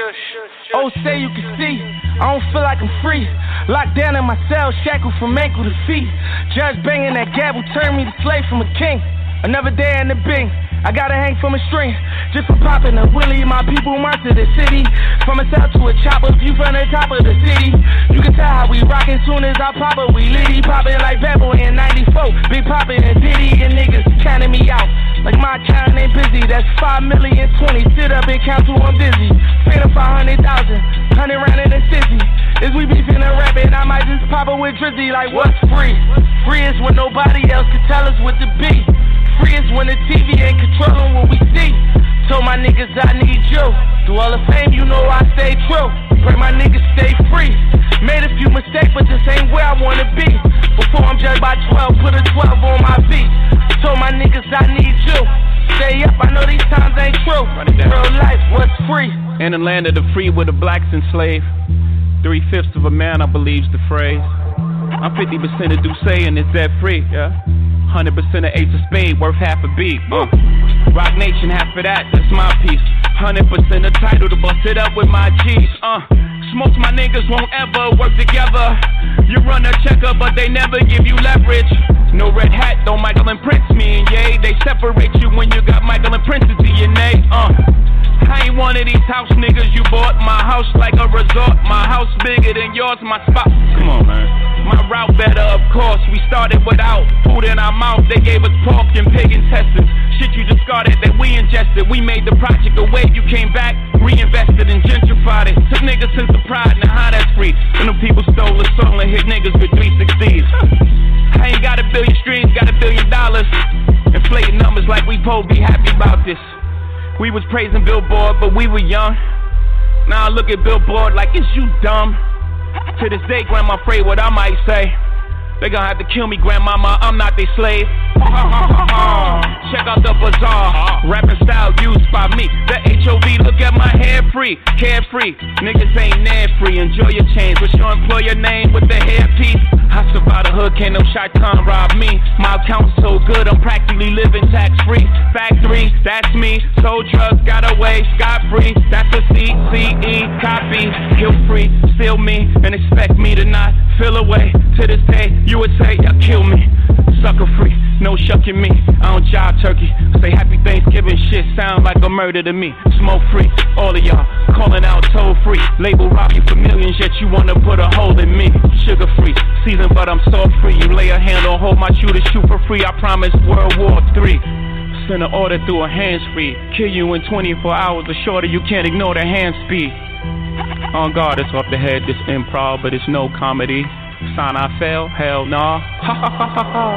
Oh, say you can see. I don't feel like I'm free. Locked down in my cell, shackled from ankle to feet. Judge banging that gavel turned me to slave from a king. Another day in the bing. I gotta hang from a string just for popping a willie. My people march to the city. From a cell to a chopper, view from the top of the city. You can tell how we rockin' soon as I pop it. We litty poppin' like Bad Boy in 94. Big poppin' and Diddy and niggas counting me out. Like my account ain't busy. That's 5 million 20. Sit up and count to I'm dizzy. Paying 500,000. 100 round in the city. Is we beefing and rapping? I might just pop it with Drizzy. Like what's free? Free is when nobody else can tell us what to be. Free is when the TV ain't controlling what we see. Told my niggas I need you. Through all the fame, you know I stay true. Pray my niggas stay free. Made a few mistakes, but this ain't where I wanna be. Before I'm judged by 12, put a 12 on my feet. Told my niggas I need you. Stay up, I know these times ain't true. Real life, what's free? In the land of the free where the blacks enslaved. Three fifths of a man, I believe's the phrase. I'm 50% of D'ussé and it's debt free, yeah. 100% of Ace of Spade, worth half a beat. Uh. Roc Nation, half of that, that's my piece. 100% of Tidal to bust it up with my G's. Uh. Smokes my niggas won't ever work together. You run a checker, but they never give you leverage. No red hat, though Michael and Prince, me and Ye. They separate you when you got Michael and Prince's DNA. Uh. I ain't one of these house niggas you bought. My house like a resort. My house bigger than yours. My spot. Come on, man. My route better, of course. We started without food in our mouth. They gave us pork and pig intestines. Shit you discarded that we ingested. We made the project a wave. You came back, reinvested and gentrified it. Took niggas since the pride. Now how that's free? When them people stole the soul and hit niggas with 360s. I ain't got a billion streams, got a billion dollars. Inflating numbers like we both be happy about this. We was praising Billboard, but we were young. Now I look at Billboard like, is you dumb? To this day, Grandma afraid what I might say. They gonna have to kill me, grandmama. I'm not their slave. Check out the bazaar. Rapping style used by me. The HOV, look at my hair free. Carefree. Niggas ain't near free. Enjoy your change. What's your employer name with the hairpiece? I survived the hood, can't no shot con rob me. My account's so good, I'm practically living tax free. Factory, that's me. Sold drugs, got away scot free. That's a CCE copy. Kill free, steal me, and expect me to not feel away. To this day, you would say, yeah, kill me. Sucker free, no shucking me. I don't jive turkey. Say happy Thanksgiving shit sound like a murder to me. Smoke free, all of y'all calling out toll free. Label rob you for millions, yet you wanna put a hole in me. Sugar free, season, but I'm salt free. You lay a hand on, hold my shooter, shoot for free. I promise World War Three. Send an order through a hands free. Kill you in 24 hours or shorter, you can't ignore the hand speed. On guard, it's off the head, this improv, but it's no comedy. Sign I fail? Hell nah. Ha ha ha ha ha.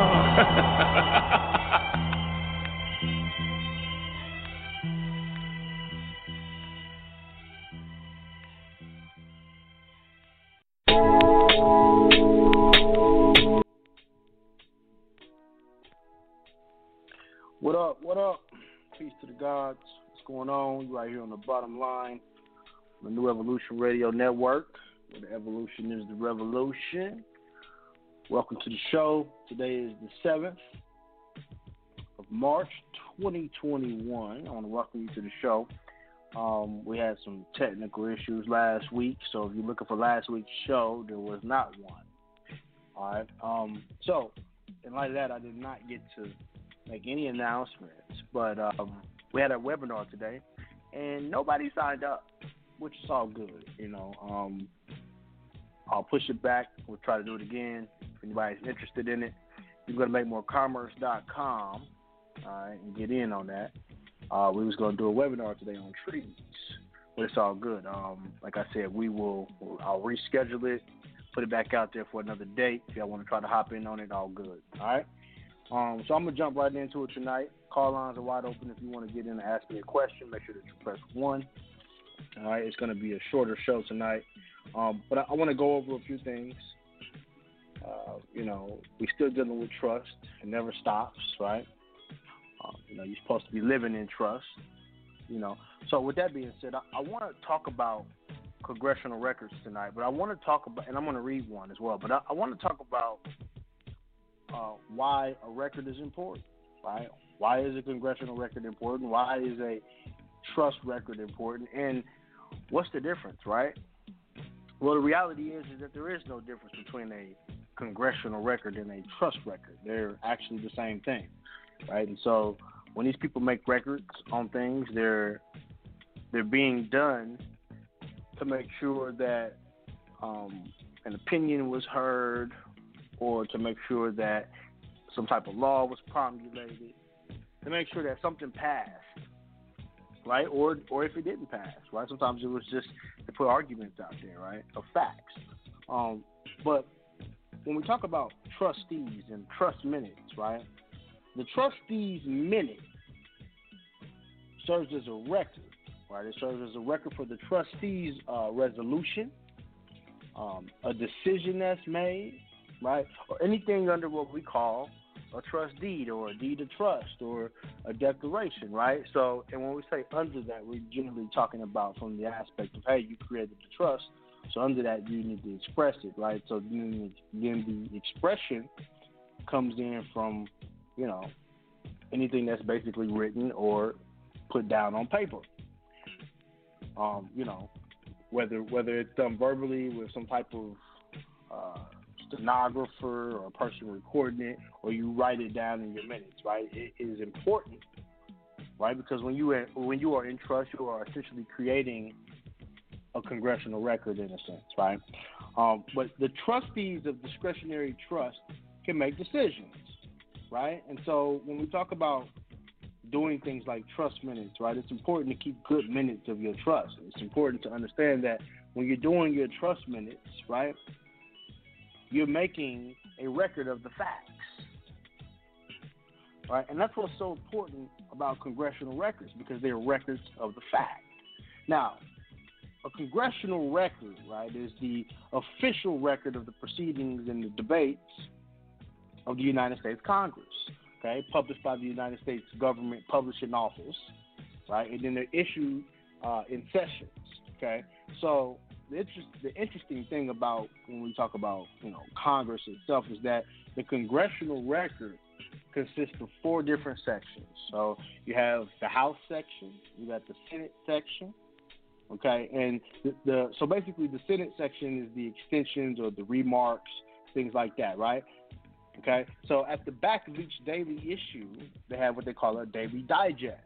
What up? What up? Peace to the gods. What's going on? You right here on the bottom line, the New Evolution Radio Network, the evolution is the revolution. Welcome to the show. Today is the 7th of March, 2021. I want to welcome you to the show. Um, we had some technical issues last week, so if you're looking for last week's show, there was not one. All right. Um, so, in light of that, I did not get to make any announcements, but um, we had a webinar today, and nobody signed up, which is all good. You know, um, I'll push it back. We'll try to do it again. If anybody's interested in it, you can go to makemorecommerce.com uh, and get in on that. Uh, we was gonna do a webinar today on trees, but it's all good. Um, like I said, we will. I'll reschedule it, put it back out there for another date. If y'all want to try to hop in on it, all good. All right. Um, so I'm gonna jump right into it tonight. Call lines are wide open if you want to get in and ask me a question. Make sure that you press one. All right, it's gonna be a shorter show tonight, um, but I, I want to go over a few things. Uh, you know, we still dealing with trust. It never stops, right? Um, you know, you're supposed to be living in trust. You know, so with that being said, I, I want to talk about congressional records tonight, but I want to talk about, and I'm going to read one as well. But I, I want to talk about uh, why a record is important, right? Why is a congressional record important? Why is a trust record important? And what's the difference, right? Well, the reality is is that there is no difference between a congressional record and a trust record. They're actually the same thing, right? And so when these people make records on things, they're they're being done to make sure that um, an opinion was heard, or to make sure that some type of law was promulgated, to make sure that something passed, right? Or or if it didn't pass, right? Sometimes it was just to put arguments out there, right, of facts. Um, but when we talk about trustees and trust minutes, right? The trustees minute serves as a record, right? It serves as a record for the trustees' uh, resolution, um, a decision that's made, right, or anything under what we call a trust deed or a deed of trust or a declaration, right? So, and when we say under that, we're generally talking about from the aspect of, hey, you created the trust, so under that you need to express it, right? So then, then the expression comes in from, you know, anything that's basically written or put down on paper. Um, you know, whether whether it's done verbally with some type of uh, stenographer or a person recording it, or you write it down in your minutes, right? It is important, right? Because when you are, when you are in trust, you are essentially creating a congressional record in a sense, right? Um, but the trustees of discretionary trust can make decisions, right? And so when we talk about doing things like trust minutes, right, it's important to keep good minutes of your trust. It's important to understand that when you're doing your trust minutes, right, you're making a record of the facts. Right? And that's what's so important about congressional records because they're records of the fact. Now, a congressional record, right, is the official record of the proceedings and the debates of the United States Congress, okay, published by the United States government publishing office, right, and then they're issued uh, in sessions, okay. So the, interest, the interesting thing about when we talk about you know Congress itself is that the congressional record consists of four different sections. So you have the House section, you got the Senate section, okay, and the, the so basically the Senate section is the extensions or the remarks, things like that, right? Okay, so at the back of each daily issue, they have what they call a daily digest,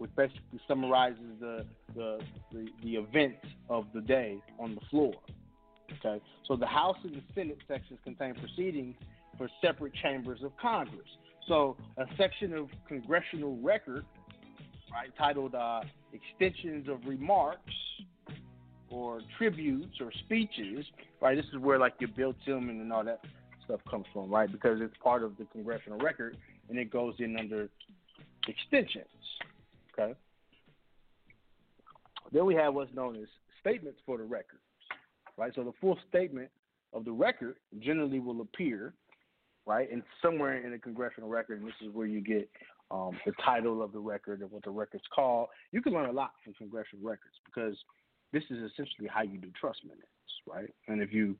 which basically summarizes the the, the, the events of the day on the floor. Okay, so the House and the Senate sections contain proceedings for separate chambers of Congress. So a section of congressional record, right, titled uh, "Extensions of Remarks." Or tributes or speeches, right? This is where like your Bill Tillman and all that stuff comes from, right? Because it's part of the congressional record and it goes in under extensions. Okay. Then we have what's known as statements for the record, right? So the full statement of the record generally will appear, right, and somewhere in the congressional record, and this is where you get um, the title of the record and what the record's called. You can learn a lot from congressional records because this is essentially how you do trust minutes, right? And if you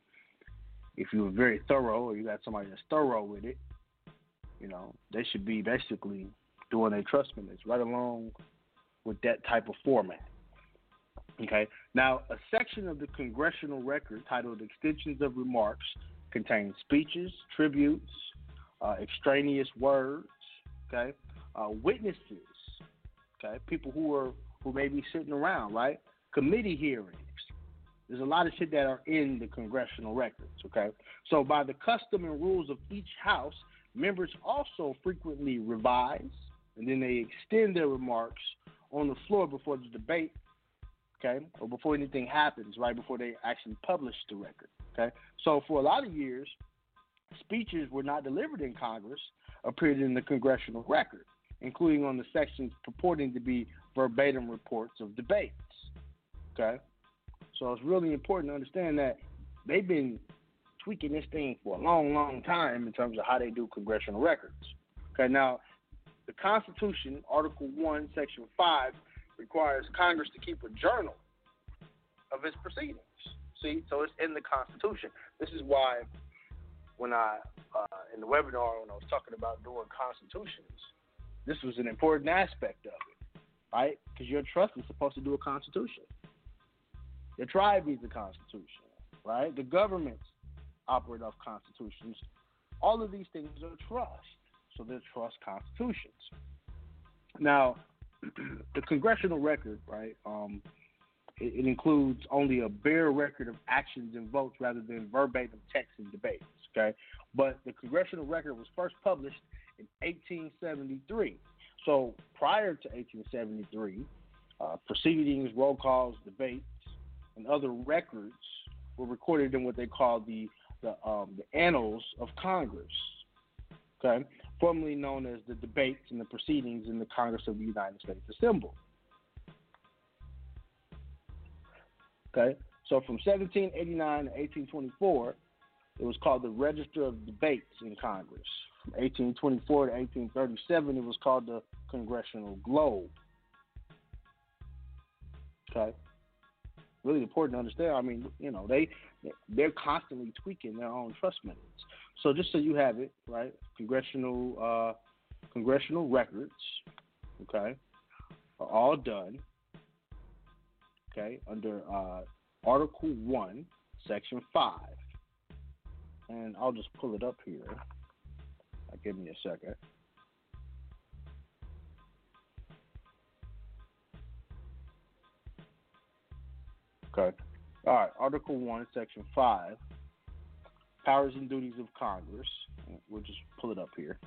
if you're very thorough or you got somebody that's thorough with it, you know, they should be basically doing their trust minutes right along with that type of format. Okay. Now, a section of the congressional record titled Extensions of Remarks contains speeches, tributes, uh, extraneous words, okay, uh, witnesses, okay, people who are who may be sitting around, right, committee hearings. There's a lot of shit that are in the congressional records, okay. So, by the custom and rules of each house, members also frequently revise, and then they extend their remarks on the floor before the debate, okay, or before anything happens, right before they actually publish the record, okay. So for a lot of years, speeches were not delivered in Congress, appeared in the congressional record, including on the sections purporting to be verbatim reports of debates, okay. So it's really important to understand that they've been tweaking this thing for a long, long time in terms of how they do congressional records. Okay, now the Constitution, Article 1, Section 5, requires Congress to keep a journal of its proceedings. See, so it's in the Constitution. This is why when I, uh, in the webinar, when I was talking about doing constitutions, this was an important aspect of it, right? Because your trust is supposed to do a constitution. The tribe needs a constitution, right? The governments operate off constitutions. All of these things are trust, so they're trust constitutions. Now, the congressional record, right? Um, it, it includes only a bare record of actions and votes rather than verbatim text and debates. Okay, but the congressional record was first published in 1873. So prior to 1873, uh, proceedings, roll calls, debates, and other records were recorded in what they call the the, um, the Annals of Congress. Okay, formerly known as the debates and the proceedings in the Congress of the United States Assembly. Okay, so from 1789 to 1824, it was called the Register of Debates in Congress. From 1824 to 1837, it was called the Congressional Globe. Okay, really important to understand. I mean, you know, they they're constantly tweaking their own trust methods. So just so you have it, right? Congressional uh, congressional records, okay, are all done. Okay, under uh, Article One, Section Five, and I'll just pull it up here. Uh, give me a second. Okay. All right. Article 1, Section 5. Powers and duties of Congress. We'll just pull it up here.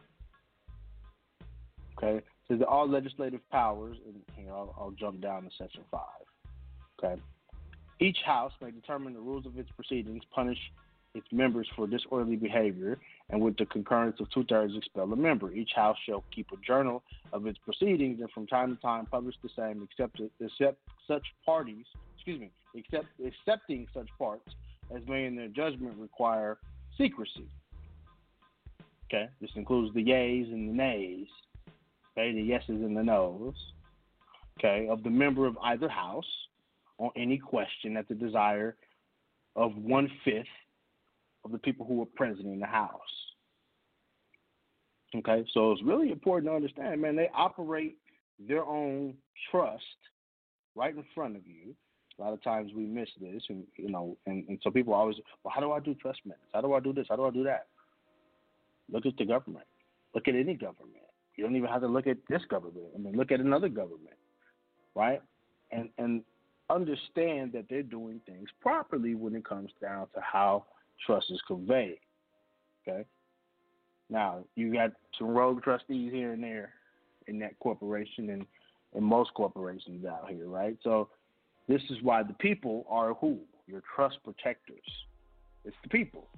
Okay. Says that all legislative powers, and here I'll, I'll jump down to Section 5. Okay. Each House may determine the rules of its proceedings, punish its members for disorderly behavior, and with the concurrence of two thirds, expel a member. Each House shall keep a journal of its proceedings and from time to time publish the same, except, except such parties, excuse me, except accepting such parts as may in their judgment require secrecy. Okay, this includes the yeas and the nays, okay, the yeses and the nos, okay, of the member of either house on any question at the desire of one fifth of the people who are present in the house. Okay, so it's really important to understand, man, they operate their own trust right in front of you. A lot of times we miss this, and you know, and, and so people always, well, how do I do trust methods? How do I do this? How do I do that? Look at the government. Look at any government. You don't even have to look at this government. I mean, look at another government, right? And and understand that they're doing things properly when it comes down to how trust is conveyed. Okay. Now you got some rogue trustees here and there in that corporation and in most corporations out here, right? So this is why the people are who? Your trust protectors. It's the people.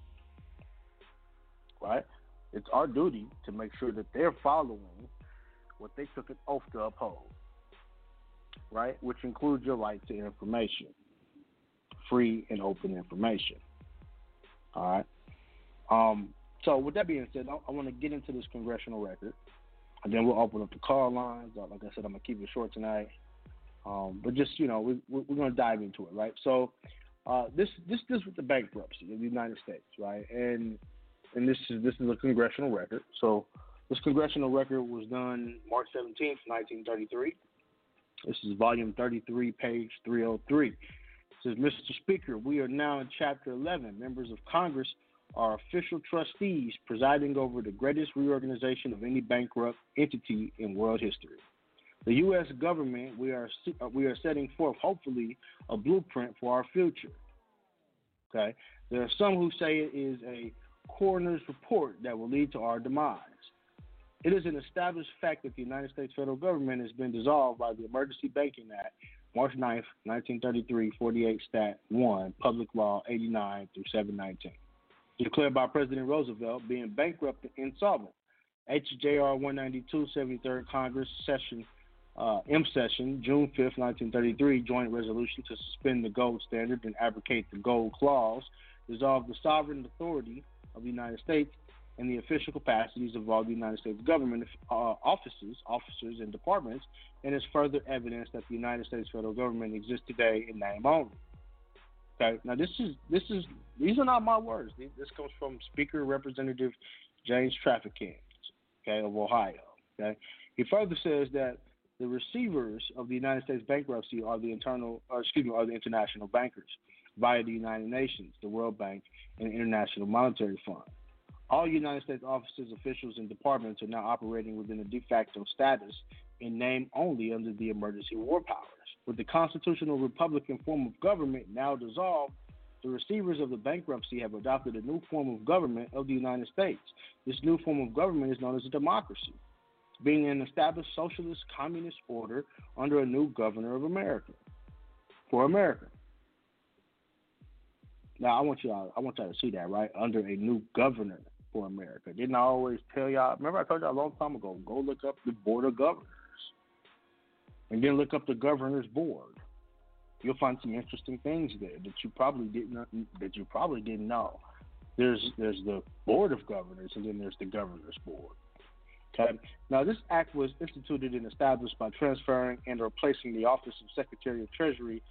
Right? It's our duty to make sure that they're following what they took an oath to uphold. Right? Which includes your right to information. Free and open information. All right. Um, so with that being said, I, I want to get into this congressional record, and then we'll open up the call lines. Like I said, I'm gonna keep it short tonight. Um, but just you know, we, we're going to dive into it, right? So uh, this this this with the bankruptcy of the United States, right? And and this is this is a congressional record. So this congressional record was done March 17th, 1933. This is volume 33, page 303. It says, Mr. Speaker, we are now in chapter 11. Members of Congress are official trustees presiding over the greatest reorganization of any bankrupt entity in world history. The U.S. government, we are uh, we are setting forth, hopefully, a blueprint for our future. Okay, there are some who say it is a coroner's report that will lead to our demise. It is an established fact that the United States federal government has been dissolved by the Emergency Banking Act, March 9th, 1933, 48 Stat 1, Public Law 89 through 719. Declared by President Roosevelt being bankrupt and insolvent. HJR 192, 73rd Congress Session, uh, M Session, June 5th, 1933, joint resolution to suspend the gold standard and abrogate the gold clause, dissolve the sovereign authority of the United States and the official capacities of all the United States government uh, offices, officers, and departments, and is further evidence that the United States federal government exists today in name only. Okay, now this is this is these are not my words. This comes from Speaker Representative James Traficant, okay, of Ohio. Okay, he further says that the receivers of the United States bankruptcy are the internal, or excuse me, are the international bankers via the United Nations, the World Bank, and the International Monetary Fund. All United States offices, officials, and departments are now operating within a de facto status in name only under the emergency war powers. With the constitutional Republican form of government now dissolved, the receivers of the bankruptcy have adopted a new form of government of the United States. This new form of government is known as a democracy, being an established socialist communist order under a new governor of America. For America. Now I want y'all I want y'all to see that, right? Under a new governor for America. Didn't I always tell y'all remember I told y'all a long time ago, go look up the board of governors. And then look up the governor's board. You'll find some interesting things there that you probably didn't that you probably didn't know. There's there's the board of governors and then there's the governor's board. Okay. Now this act was instituted and established by transferring and replacing the office of Secretary of Treasury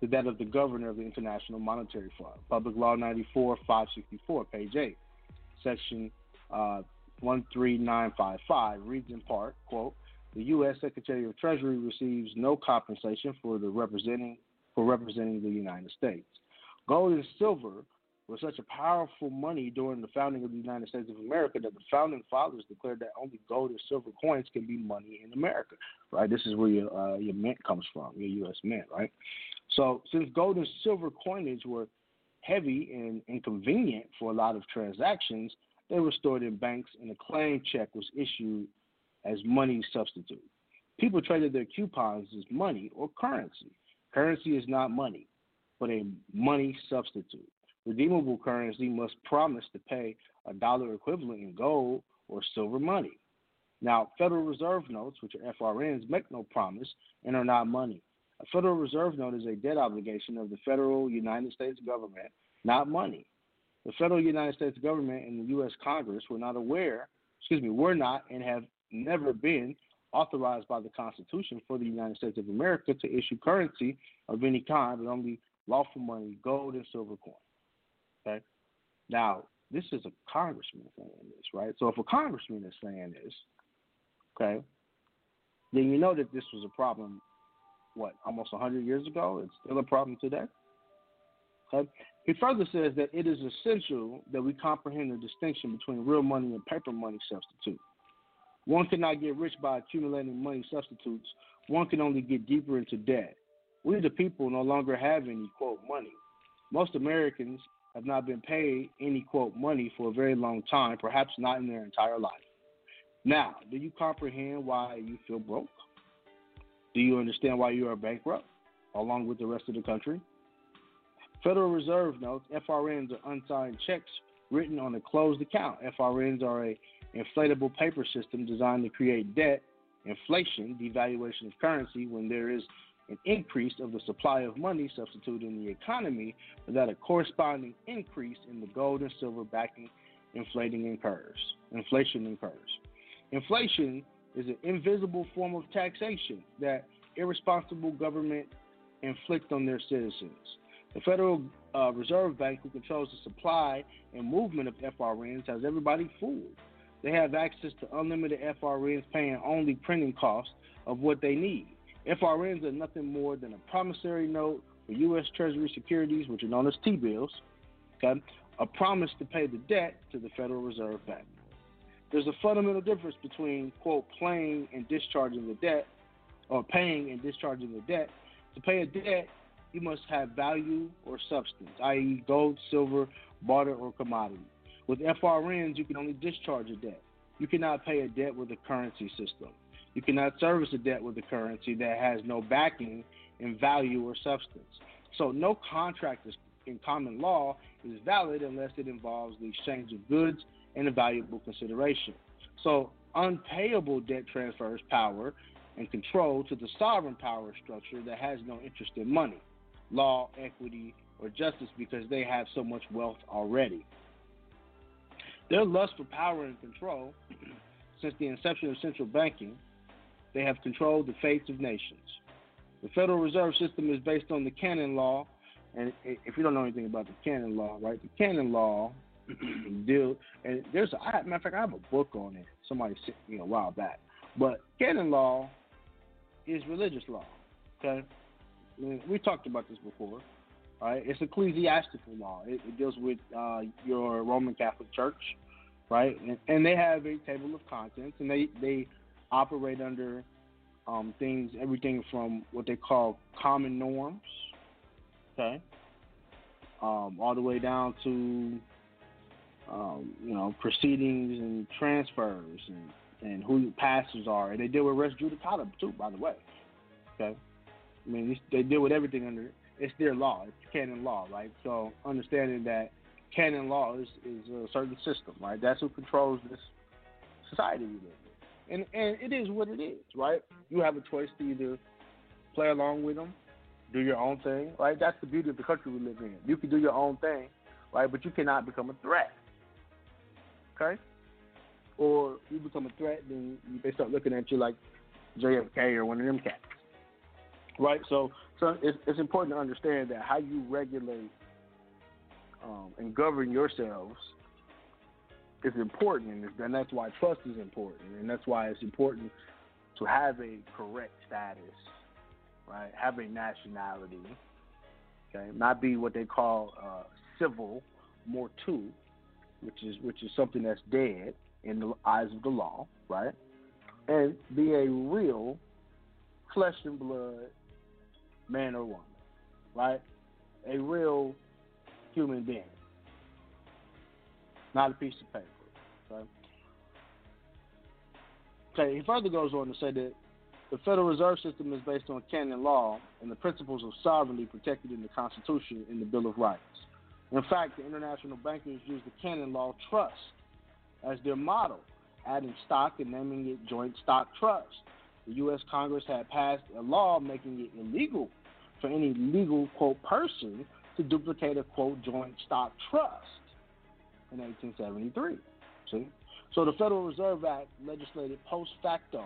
to that of the governor of the International Monetary Fund. Public Law 94 564, page 8, section uh, 13955 reads in part, quote, the U.S. Secretary of Treasury receives no compensation for the representing for representing the United States. Gold and silver were such a powerful money during the founding of the United States of America that the founding fathers declared that only gold and silver coins can be money in America. Right? This is where your uh, your mint comes from, your U.S. mint. Right? So since gold and silver coinage were heavy and inconvenient for a lot of transactions, they were stored in banks and a claim check was issued as money substitute. People traded their coupons as money or currency. Currency is not money, but a money substitute. Redeemable currency must promise to pay a dollar equivalent in gold or silver money. Now, Federal Reserve notes, which are FRNs, make no promise and are not money. A Federal Reserve note is a debt obligation of the federal United States government, not money. The federal United States government and the U.S. Congress were not aware, excuse me, were not and have never been authorized by the Constitution for the United States of America to issue currency of any kind, but only lawful money, gold and silver coin. Okay? Now, this is a congressman saying this, right? So if a congressman is saying this, okay, then you know that this was a problem, what, almost 100 years ago? It's still a problem today? Okay? He further says that it is essential that we comprehend the distinction between real money and paper money substitute. One cannot get rich by accumulating money substitutes. One can only get deeper into debt. We, the people, no longer have any, quote, money. Most Americans have not been paid any, quote, money for a very long time, perhaps not in their entire life. Now, do you comprehend why you feel broke? Do you understand why you are bankrupt, along with the rest of the country? Federal Reserve notes FRNs are unsigned checks written on a closed account. FRNs are a inflatable paper system designed to create debt, inflation, devaluation of currency when there is an increase of the supply of money substituted in the economy without a corresponding increase in the gold and silver backing inflating incurs. Inflation incurs. Inflation is an invisible form of taxation that irresponsible government inflict on their citizens. The Federal uh, Reserve Bank, who controls the supply and movement of FRNs, has everybody fooled. They have access to unlimited FRNs paying only printing costs of what they need. FRNs are nothing more than a promissory note for U.S. Treasury securities, which are known as T bills, okay? a promise to pay the debt to the Federal Reserve Bank. There's a fundamental difference between, quote, paying and discharging the debt, or paying and discharging the debt. To pay a debt, you must have value or substance, i.e., gold, silver, barter, or commodity. With FRNs, you can only discharge a debt. You cannot pay a debt with a currency system. You cannot service a debt with a currency that has no backing in value or substance. So no contract in common law is valid unless it involves the exchange of goods and a valuable consideration. So unpayable debt transfers power and control to the sovereign power structure that has no interest in money, law, equity, or justice because they have so much wealth already. Their lust for power and control, since the inception of central banking, they have controlled the fates of nations. The Federal Reserve System is based on the canon law, and if you don't know anything about the canon law, right? The canon law deal, and there's a I, matter of fact, I have a book on it. Somebody sent me a while back, but canon law is religious law. Okay, we talked about this before. Right? It's ecclesiastical law. It, it deals with uh, your Roman Catholic Church, right? And, and they have a table of contents, and they they operate under um, things, everything from what they call common norms, okay, um, all the way down to um, you know proceedings and transfers and and who pastors are, and they deal with res judicata too, by the way. Okay, I mean they deal with everything under it's their law, it's canon law, right? So understanding that canon law is, is a certain system, right? That's who controls this society we live in, and and it is what it is, right? You have a choice to either play along with them, do your own thing, right? That's the beauty of the country we live in. You can do your own thing, right? But you cannot become a threat, okay? Or you become a threat, then they start looking at you like JFK or one of them cats right? So, so it's, it's important to understand that how you regulate um, and govern yourselves is important, and that's why trust is important, and that's why it's important to have a correct status, right? Have a nationality, okay? Not be what they call uh, civil mortu, which is which is something that's dead in the eyes of the law, right? And be a real flesh and blood man or woman, right? A real human being, not a piece of paper. Okay. Okay. He further goes on to say that the Federal Reserve System is based on canon law and the principles of sovereignty protected in the Constitution and the Bill of Rights. In fact, the international bankers use the canon law trust as their model, adding stock and naming it joint stock trust. The U.S. Congress had passed a law making it illegal for any legal, quote, person to duplicate a, quote, joint stock trust in 1873. See? So the Federal Reserve Act legislated post facto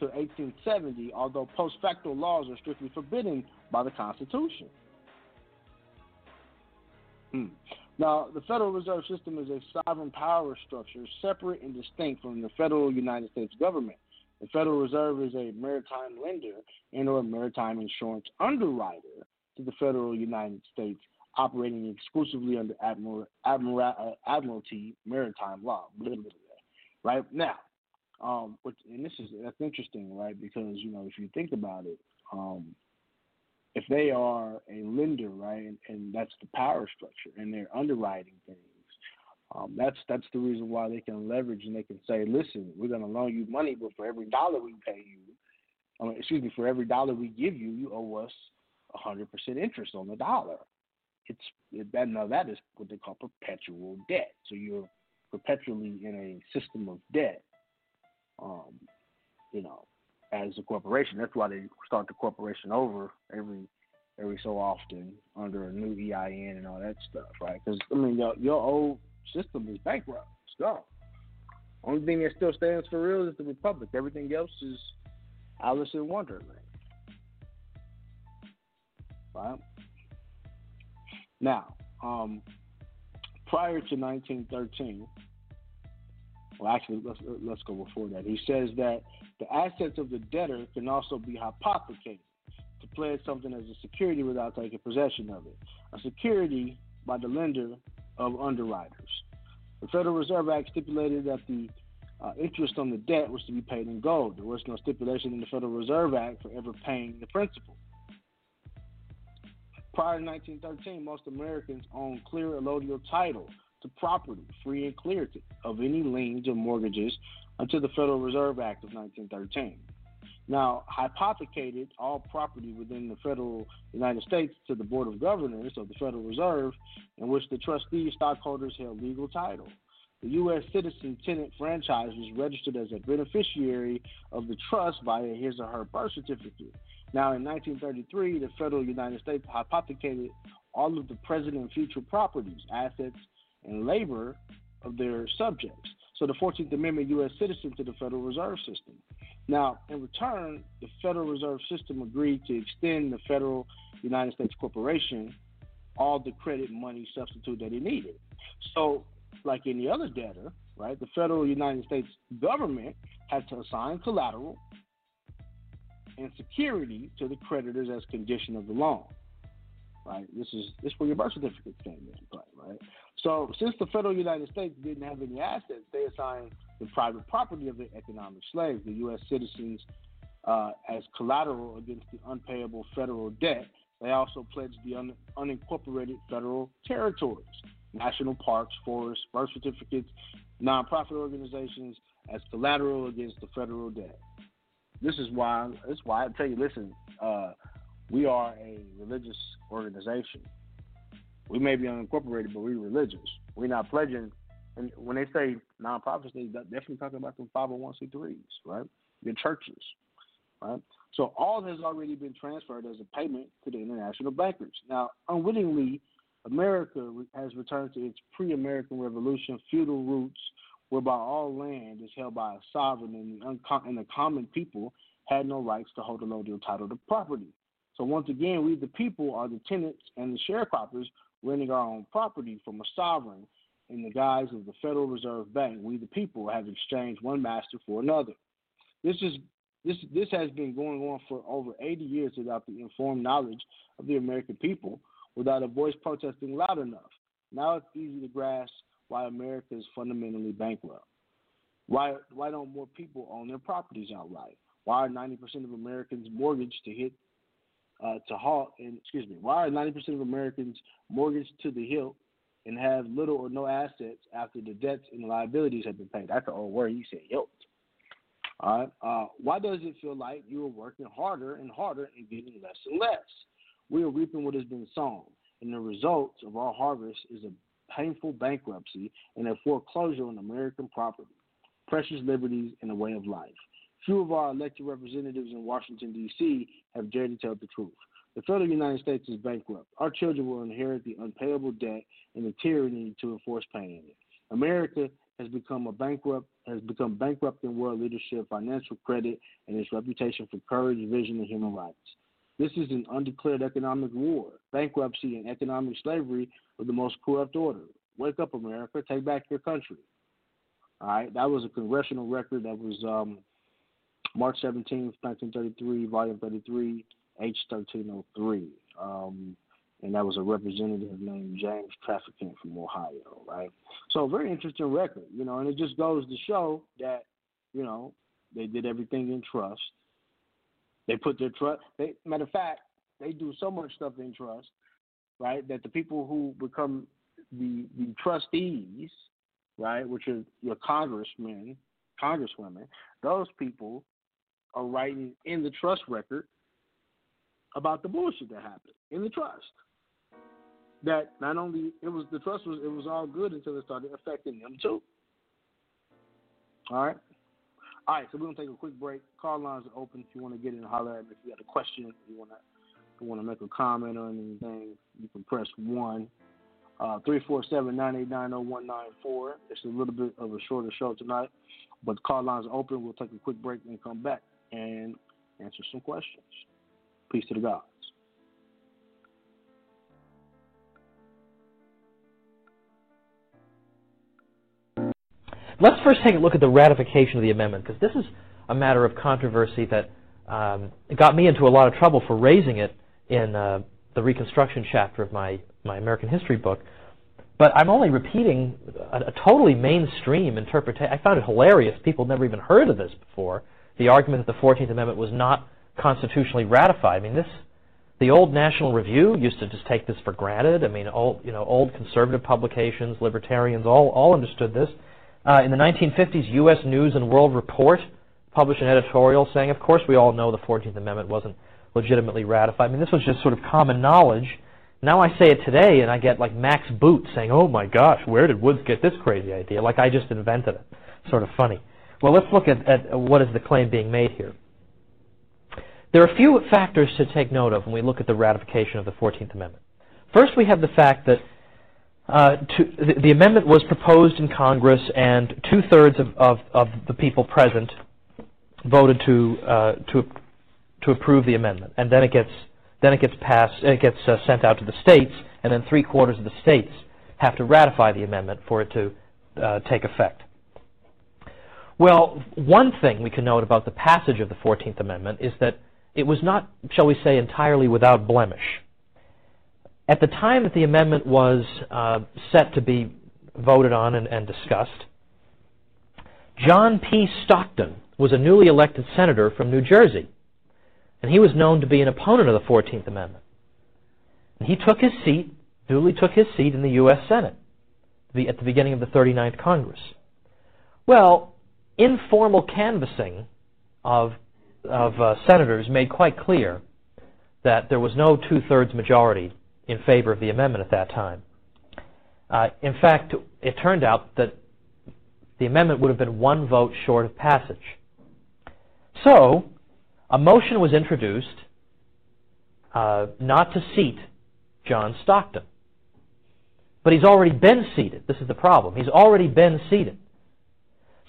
to 1870, although post facto laws are strictly forbidden by the Constitution. Hmm. Now, the Federal Reserve System is a sovereign power structure separate and distinct from the federal United States government. The Federal Reserve is a maritime lender and or maritime insurance underwriter to the federal United States, operating exclusively under uh, Admiralty maritime law. Blah, blah, blah, right now, um, which, and this is that's interesting, right? Because you know if you think about it, um, if they are a lender, right, and, and that's the power structure, and they're underwriting things um, that's that's the reason why they can leverage and they can say, listen, we're going to loan you money, but for every dollar we pay you, um, excuse me, for every dollar we give you, you owe us hundred percent interest on the dollar. It's it, that now that is what they call perpetual debt. So you're perpetually in a system of debt. Um, you know, as a corporation. That's why they start the corporation over every every so often under a new EIN and all that stuff, right? Because I mean, your, your old system is bankrupt. It's gone. Only thing that still stands for real is the republic. Everything else is Alice in Wonderland. Right? Now, um, prior to 1913, well, actually, let's let's go before that. He says that the assets of the debtor can also be hypothecated to pledge something as a security without taking possession of it. A security by the lender of underwriters. The Federal Reserve Act stipulated that the uh, interest on the debt was to be paid in gold. There was no stipulation in the Federal Reserve Act for ever paying the principal. Prior to 1913, most Americans owned clear allodial title to property, free and clear to, of any liens or mortgages until the Federal Reserve Act of 1913. Now, hypothecated all property within the federal United States to the Board of Governors of the Federal Reserve, in which the trustees stockholders held legal title. The U.S. citizen tenant franchise was registered as a beneficiary of the trust via his or her birth certificate. Now, in 1933, the federal United States hypothecated all of the present and future properties, assets, and labor of their subjects. So the 14th Amendment U.S. citizen to the Federal Reserve System. Now, in return, the Federal Reserve System agreed to extend the Federal United States Corporation all the credit money substitute that it needed. So, like any other debtor, right, the Federal United States government had to assign collateral and security to the creditors as condition of the loan. Right? This is this is where your birth certificate came into play, right? So since the federal United States didn't have any assets, they assigned the private property of the economic slaves, the U.S. citizens, uh, as collateral against the unpayable federal debt. They also pledged the un- unincorporated federal territories, national parks, forests, birth certificates, nonprofit organizations as collateral against the federal debt. This is why. This is why I tell you. Listen, uh, we are a religious organization. We may be unincorporated, but we're religious. We're not pledging. And when they say nonprofits, they definitely talking about them 501c3s, right? Your churches, right? So all has already been transferred as a payment to the international bankers. Now, unwittingly, America has returned to its pre-American Revolution feudal roots, whereby all land is held by a sovereign and and the common people had no rights to hold allodial title to property. So once again, we the people are the tenants and the sharecroppers renting our own property from a sovereign in the guise of the Federal Reserve Bank. We the people have exchanged one master for another. This is this this has been going on for over 80 years without the informed knowledge of the American people, without a voice protesting loud enough. Now it's easy to grasp why America is fundamentally bankrupt. Why why don't more people own their properties outright? Why are 90% of Americans mortgaged to hit uh, to halt and excuse me, why are 90% of Americans mortgaged to the hilt and have little or no assets after the debts and liabilities have been paid? That's the old word. You said hilt. All right. Uh, why does it feel like you are working harder and harder and getting less and less? We are reaping what has been sown, and the result of our harvest is a painful bankruptcy and a foreclosure on American property, precious liberties, and a way of life. Few of our elected representatives in Washington, D.C. have dared to tell the truth. The federal United States is bankrupt. Our children will inherit the unpayable debt and the tyranny to enforce paying it. America has become a bankrupt has become bankrupt in world leadership, financial credit, and its reputation for courage, vision, and human rights. This is an undeclared economic war, bankruptcy, and economic slavery of the most corrupt order. Wake up, America! Take back your country. All right, that was a congressional record that was um, March 17th, 1933, Volume 33, H1303. Um, and that was a representative named James Traficant from Ohio, right? So, very interesting record, you know, and it just goes to show that, you know, they did everything in trust. They put their trust, they, matter of fact, they do so much stuff in trust, right, that the people who become the, the trustees, right, which are your congressmen, congresswomen, those people are writing in the trust record about the bullshit that happened in the trust. That not only it was the trust was it was all good until it started affecting them too. All right. All right, so we're gonna take a quick break. Call lines are open if you want to get in and holler at me. If you got a question, you wanna you wanna make a comment or anything, you can press one. Uh, 347-989-0194. It's a little bit of a shorter show tonight, but call lines are open. We'll take a quick break and come back and answer some questions. Peace to the gods. Let's first take a look at the ratification of the amendment, because this is a matter of controversy that um, got me into a lot of trouble for raising it in uh, the Reconstruction chapter of my, my American history book. But I'm only repeating a, a totally mainstream interpretation. I found it hilarious. People had never even heard of this before. The argument that the 14th Amendment was not constitutionally ratified. I mean, this The old National Review used to just take this for granted. I mean, old, you know, old conservative publications, libertarians, all, all understood this. Uh, in the 1950s, U.S. News and World Report published an editorial saying, of course, we all know the 14th Amendment wasn't legitimately ratified. I mean, this was just sort of common knowledge. Now I say it today, and I get like Max Boot saying, "Oh my gosh, where did Woods get this crazy idea?" Like I just invented it. Sort of funny. Well, let's look at, at what is the claim being made here. There are a few factors to take note of when we look at the ratification of the 14th Amendment. First, we have the fact that uh, to, the, the, amendment was proposed in Congress, and two-thirds of, of, of, the people present voted to uh, to to approve the amendment, and then it gets then it gets passed, it gets uh, sent out to the states, and then three quarters of the states have to ratify the amendment for it to uh, take effect. Well, one thing we can note about the passage of the 14th Amendment is that it was not, shall we say, entirely without blemish. At the time that the amendment was uh, set to be voted on and, and discussed, John P. Stockton was a newly elected senator from New Jersey, and he was known to be an opponent of the 14th Amendment. And he took his seat, duly took his seat in the U.S. Senate at the beginning of the 39th Congress. Well, informal canvassing of of uh, senators made quite clear that there was no two-thirds majority in favor of the amendment at that time. Uh, in fact, it turned out that the amendment would have been one vote short of passage. So, a motion was introduced uh, not to seat John Stockton. But he's already been seated. This is the problem. He's already been seated.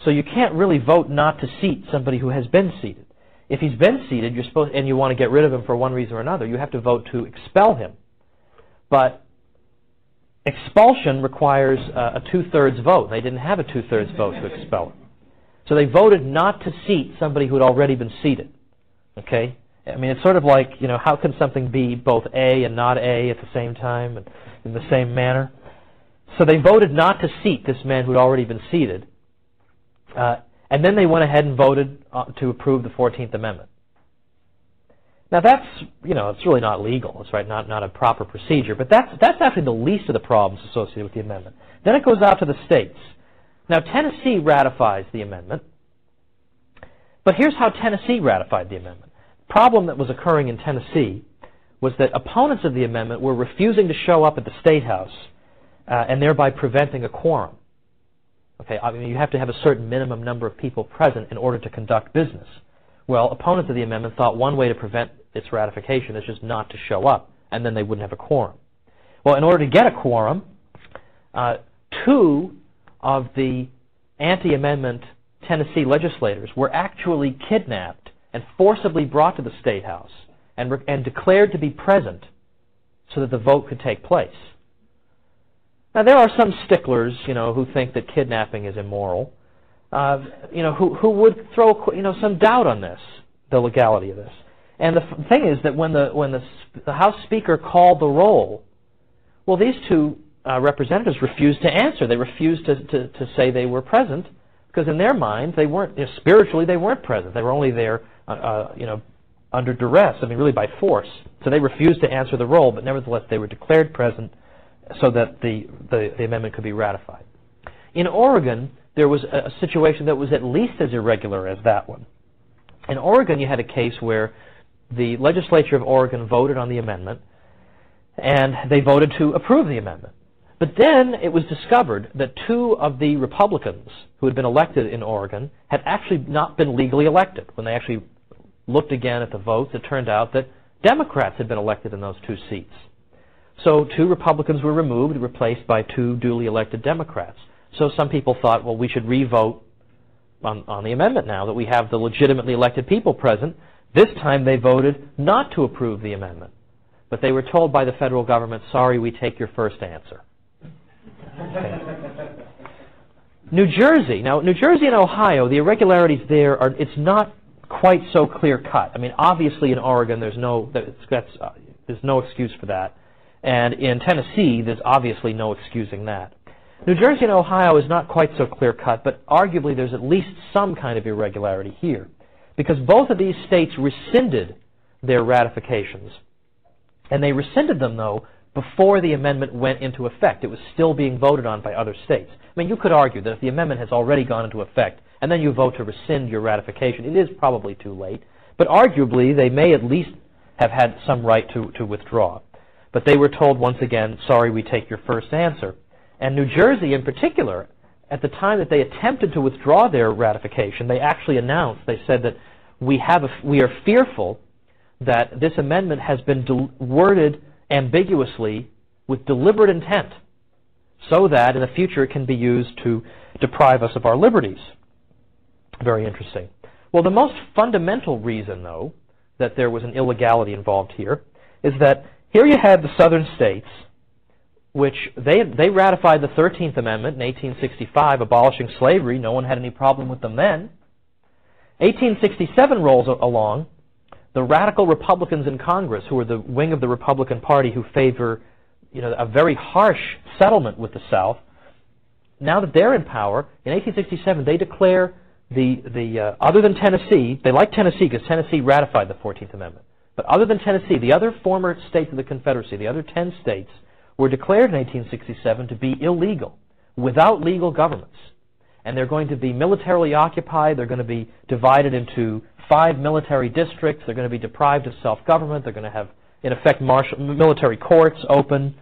So you can't really vote not to seat somebody who has been seated. If he's been seated, you're supposed, and you want to get rid of him for one reason or another, you have to vote to expel him. But expulsion requires uh, a two-thirds vote. They didn't have a two-thirds vote to expel him. So they voted not to seat somebody who had already been seated. Okay? I mean, it's sort of like, you know, how can something be both A and not A at the same time and in the same manner? So they voted not to seat this man who had already been seated. Uh, and then they went ahead and voted uh, to approve the 14th Amendment. Now that's, you know, it's really not legal. It's right, not, not a proper procedure. But that's, that's actually the least of the problems associated with the amendment. Then it goes out to the states. Now Tennessee ratifies the amendment. But here's how Tennessee ratified the amendment. The problem that was occurring in Tennessee was that opponents of the amendment were refusing to show up at the State House uh, and thereby preventing a quorum. Okay, I mean, you have to have a certain minimum number of people present in order to conduct business. Well, opponents of the amendment thought one way to prevent its ratification is just not to show up, and then they wouldn't have a quorum. Well, in order to get a quorum, uh, two of the anti-amendment Tennessee legislators were actually kidnapped and forcibly brought to the State House and, and declared to be present so that the vote could take place. Now, there are some sticklers, you know, who think that kidnapping is immoral, you know, who, who would throw, you know, some doubt on this, the legality of this. And the thing is that when the when the, the House Speaker called the roll, well, these two uh, representatives refused to answer. They refused to, to, to say they were present because in their minds they weren't you know, spiritually they weren't present. They were only there, uh, uh, you know, under duress. I mean, really by force. So they refused to answer the roll, but nevertheless they were declared present so that the, the, the amendment could be ratified. In Oregon, there was a, situation that was at least as irregular as that one. In Oregon, you had a case where the legislature of Oregon voted on the amendment, and they voted to approve the amendment. But then it was discovered that two of the Republicans who had been elected in Oregon had actually not been legally elected. When they actually looked again at the votes, it turned out that Democrats had been elected in those two seats. So two Republicans were removed, replaced by two duly elected Democrats. So some people thought, well, we should re-vote on, on the amendment now that we have the legitimately elected people present. This time they voted not to approve the amendment. But they were told by the federal government, sorry, we take your first answer. Okay. New Jersey. Now, New Jersey and Ohio, the irregularities there are, it's not quite so clear cut. I mean, obviously in Oregon, there's no, that's, uh, there's no excuse for that. And in Tennessee, there's obviously no excusing that. New Jersey and Ohio is not quite so clear cut, but arguably there's at least some kind of irregularity here. Because both of these states rescinded their ratifications And they rescinded them, though, before the amendment went into effect. It was still being voted on by other states. I mean, you could argue that if the amendment has already gone into effect and then you vote to rescind your ratification, it is probably too late. But arguably, they may at least have had some right to, to withdraw. But they were told once again, sorry, we take your first answer. And New Jersey, in particular, at the time that they attempted to withdraw their ratification, they actually announced, they said that we, have a, we are fearful that this amendment has been worded ambiguously with deliberate intent so that in the future it can be used to deprive us of our liberties. Very interesting. Well, the most fundamental reason, though, that there was an illegality involved here is that here you had the southern states, which they, they ratified the 13th Amendment in 1865, abolishing slavery. No one had any problem with them then. 1867 rolls along. The radical Republicans in Congress, who are the wing of the Republican Party who favor you know, a very harsh settlement with the South, now that they're in power, in 1867 they declare the, the uh, other than Tennessee, they like Tennessee because Tennessee ratified the 14th Amendment. But other than Tennessee, the other former states of the Confederacy, the other 10 states, were declared in 1867 to be illegal, without legal governments. And they're going to be militarily occupied, they're going to be divided into five military districts, they're going to be deprived of self-government, they're going to have, in effect, martial, military courts open.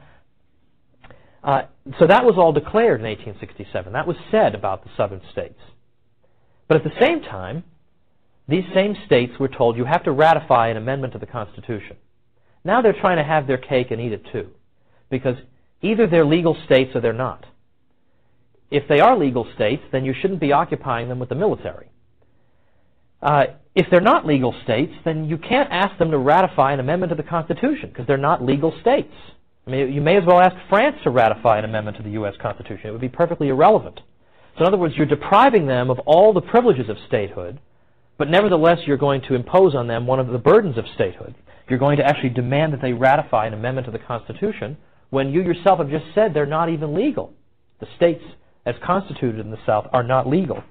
Uh, so that was all declared in 1867. That was said about the southern states. But at the same time, these same states were told you have to ratify an amendment to the Constitution. Now they're trying to have their cake and eat it too, because either they're legal states or they're not. If they are legal states, then you shouldn't be occupying them with the military. Uh, if they're not legal states, then you can't ask them to ratify an amendment to the Constitution because they're not legal states. I mean, you may as well ask France to ratify an amendment to the U.S. Constitution. It would be perfectly irrelevant. So, in other words, you're depriving them of all the privileges of statehood, but nevertheless, you're going to impose on them one of the burdens of statehood. You're going to actually demand that they ratify an amendment to the Constitution when you yourself have just said they're not even legal. The states, as constituted in the South, are not legal.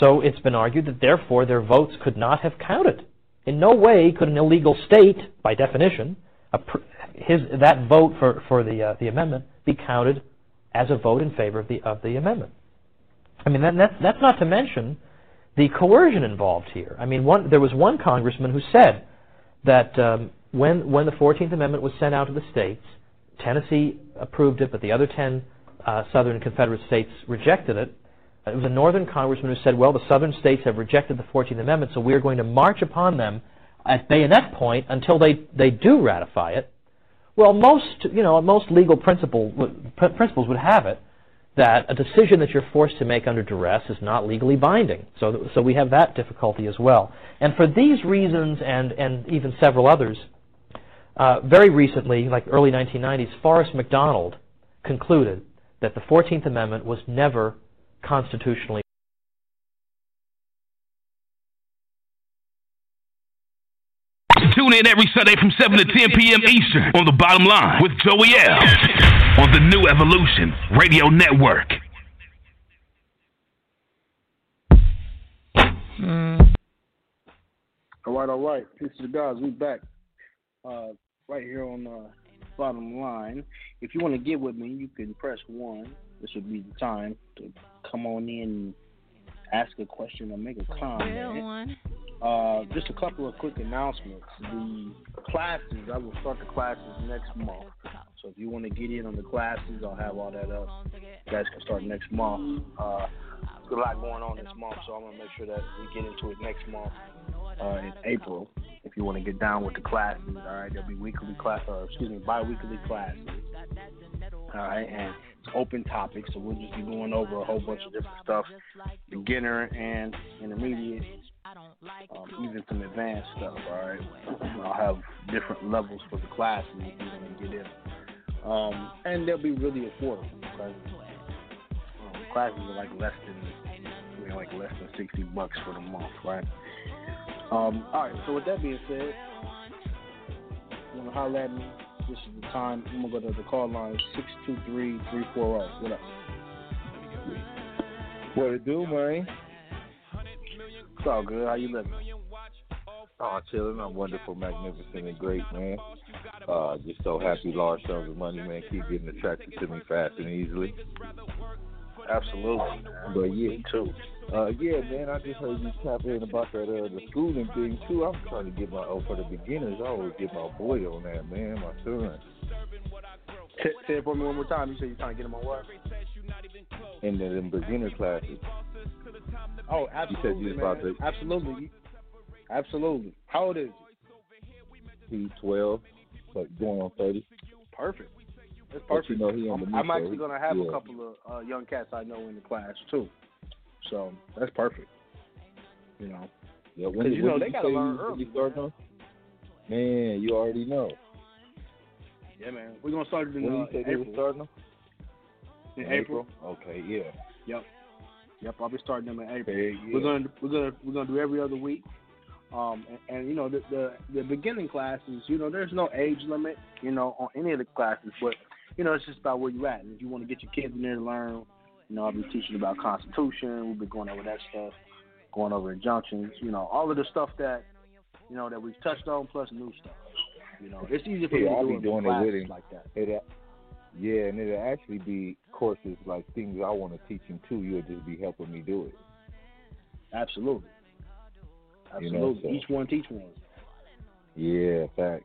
So it's been argued that therefore their votes could not have counted. In no way could an illegal state, by definition, his, that vote for, for the, uh, the amendment be counted as a vote in favor of the, of the amendment. I mean, that, that's, that's not to mention the coercion involved here. I mean, one, there was one congressman who said that um, when, when the 14th Amendment was sent out to the states, Tennessee approved it, but the other 10 uh, southern Confederate states rejected it. It was a northern congressman who said, well, the southern states have rejected the 14th Amendment, so we are going to march upon them at bayonet point until they, they do ratify it. Well, most, you know, most legal principle, principles would have it that a decision that you're forced to make under duress is not legally binding. So, so we have that difficulty as well. And for these reasons and, and even several others, uh, very recently, like early 1990s, Forrest McDonald concluded that the 14th Amendment was never constitutionally Tune in every Sunday from 7 to 10 p.m. Eastern on the bottom line with Joey L. on the New Evolution Radio Network. Mm. All right, all right. Peace to the guys. We back uh, right here on the bottom line. If you want to get with me, you can press one. This would be the time to come on in and ask a question or make a comment. Uh, just a couple of quick announcements. The classes, I will start the classes next month. So if you want to get in on the classes, I'll have all that up. You guys can start next month. Uh, there's a lot going on this month, so I'm to make sure that we get into it next month uh, in April. If you want to get down with the classes, all right, there'll be weekly class, or excuse me, bi-weekly classes. All right, and it's open topics, so we'll just be going over a whole bunch of different stuff, beginner and intermediate, um, even some advanced stuff. All right, I'll have different levels for the classes if you want to get in, um, and they'll be really affordable. Okay? Classes are like less than, you know, like less than sixty bucks for the month, right? Um, all right. So with that being said, you want to holler at me? This is the time. I'm gonna go to the call line six two three three four zero. What up? What it do, man? It's all good. How you living? Oh, chilling. I'm wonderful, magnificent, and great, man. Uh, just so happy large sums of money, man. Keep getting attracted to me fast and easily. Absolutely. But yeah, too. Uh, yeah, man. I just heard you tap in about that uh, the schooling thing too. I'm trying to get my oh for the beginners. I always get my boy on that, man. My son. Say say it for me one more time. You said you're trying to get him on what? In the them beginner classes. Oh, You absolutely, said you was man. about to. Absolutely. Absolutely. How old is he? He's 12, but going on 30. Perfect. That's perfect. you know I'm, I'm actually going to have Yeah. a couple of uh, young cats I know in the class too. So that's perfect. You know, Yeah, because you know they got to learn early. On? Man, you already know. Yeah, man. We're gonna start it in, When uh, you in April. starting them? In April. Okay, yeah. Yep. Yep. I'll be starting them in April. Yeah. We're gonna we're gonna we're gonna do every other week. Um, and, and you know the, the the beginning classes, you know, there's no age limit, you know, on any of the classes, but you know, it's just about where you're at. And if you want to get your kids in there to learn, you know, I'll be teaching about Constitution. We'll be going over that stuff, going over injunctions, you know, all of the stuff that you know that we've touched on, plus new stuff. You know, it's easy for Yeah, me I'll to be do doing it classes with him. like that. It, uh, yeah, and it'll actually be courses like things I want to teach him too. You'll just be helping me do it. Absolutely. You Absolutely. know, so- Each one teach one. Yeah, facts.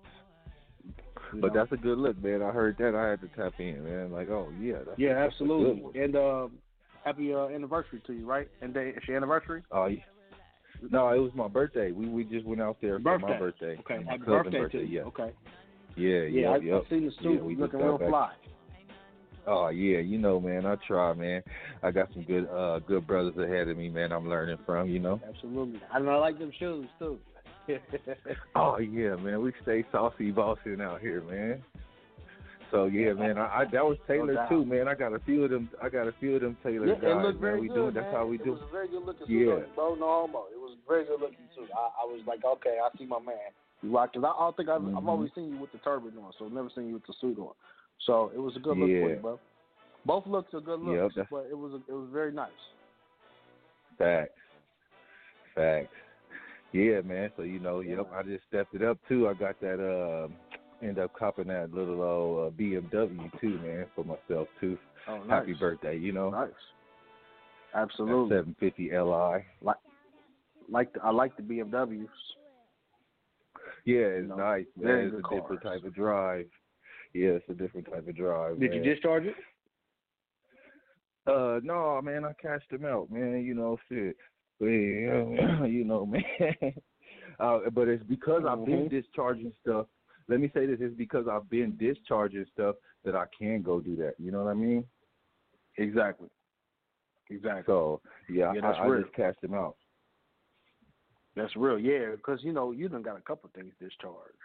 You But know? that's a good look, man. I heard that. I had to tap in, man. Like, oh yeah, Yeah, that's a good absolutely. And uh, happy uh, anniversary to you, right? And day, it's your anniversary. Oh, yeah. No, it was my birthday. We we just went out there for my birthday. Okay, and my happy birthday, birthday. to you. Yeah. Okay. Yeah, Yeah, yeah, yep. I've seen the suit. Yeah, looking real back. fly. Oh yeah, you know, man. I try, man. I got some good uh good brothers ahead of me, man. I'm learning from, you know. Absolutely. And I like them shoes too. Oh yeah, man. We stay saucy bossing out here, man. So yeah, man. I, I that was Taylor doubt. too, man. I got a few of them. I got a few of them Taylor Yeah, guys. it looked man. we good, do it. That's how we It do. was very good looking Yeah. you, bro. No homo. It was very good looking too. I, I was like, okay, I see my man. You rock. Cause I, think I've, I've Mhm. always seen you with the turban on, so I've never seen you with the suit on. So it was a good look for you, bro. Both looks are good Yep, looks, that's- but it was a, it was very nice. Facts. Facts. Yeah, man. So you know, yep. I just stepped it up too. I got that. uh End up copping that little old uh, BMW too, man, for myself too. Oh, nice. Happy birthday, you know. Nice. Absolutely. Seven fifty Li. Like, like the, I like the BMWs. Yeah, it's know, nice, man. It's a good different type of drive. Yeah, it's a different type of drive. Did man. you discharge it? Uh, no, man, I cashed them out, man. You know, shit. Yeah, you know, man. Uh, but it's because I've been Mhm. discharging stuff. Let me say this: it's because I've been discharging stuff that I can go do that. You know what I mean? Exactly. Exactly. So yeah, Yeah, I, that's I just cashed them out. That's real, yeah. Because you know you done got a couple things discharged.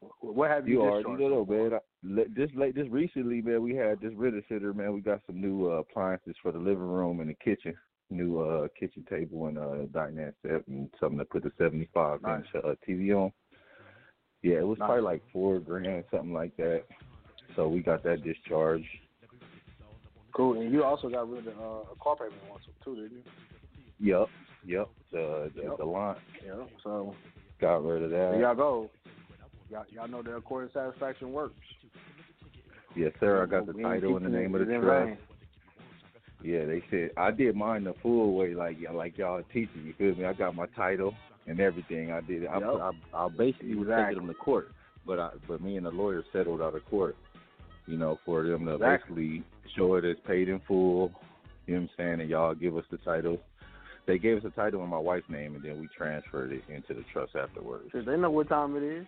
Wh- What have you, You already discharged? know, man. I, just late, just recently, man, we had this ritter sitter, man. We got some new uh, appliances for the living room and the kitchen. New uh, kitchen table and uh, dinette set and something to put the 75 inch uh, TV on. Yeah, it was Nice. probably like four grand, something like that. So we got that discharged. Cool. And you also got rid of uh, a car payment once too, didn't you? Yep, yep. The the, Yep. the line Yeah. So got rid of that. there y'all go. Y'all, y'all know that accord and satisfaction works. Yes, sir. I got the title and the name of the trust. Yeah, they said I did mine the full way, like like y'all teaching. You feel me? I got my title and everything. I did. it. I, Yep. I, I basically was taking them to court, but I, but me and the lawyer settled out of court. You know, for them to Exactly. basically show it as paid in full. You know what I'm saying? And y'all give us the title. They gave us the title in my wife's name, and then we transferred it into the trust afterwards. Shit, they know what time it is.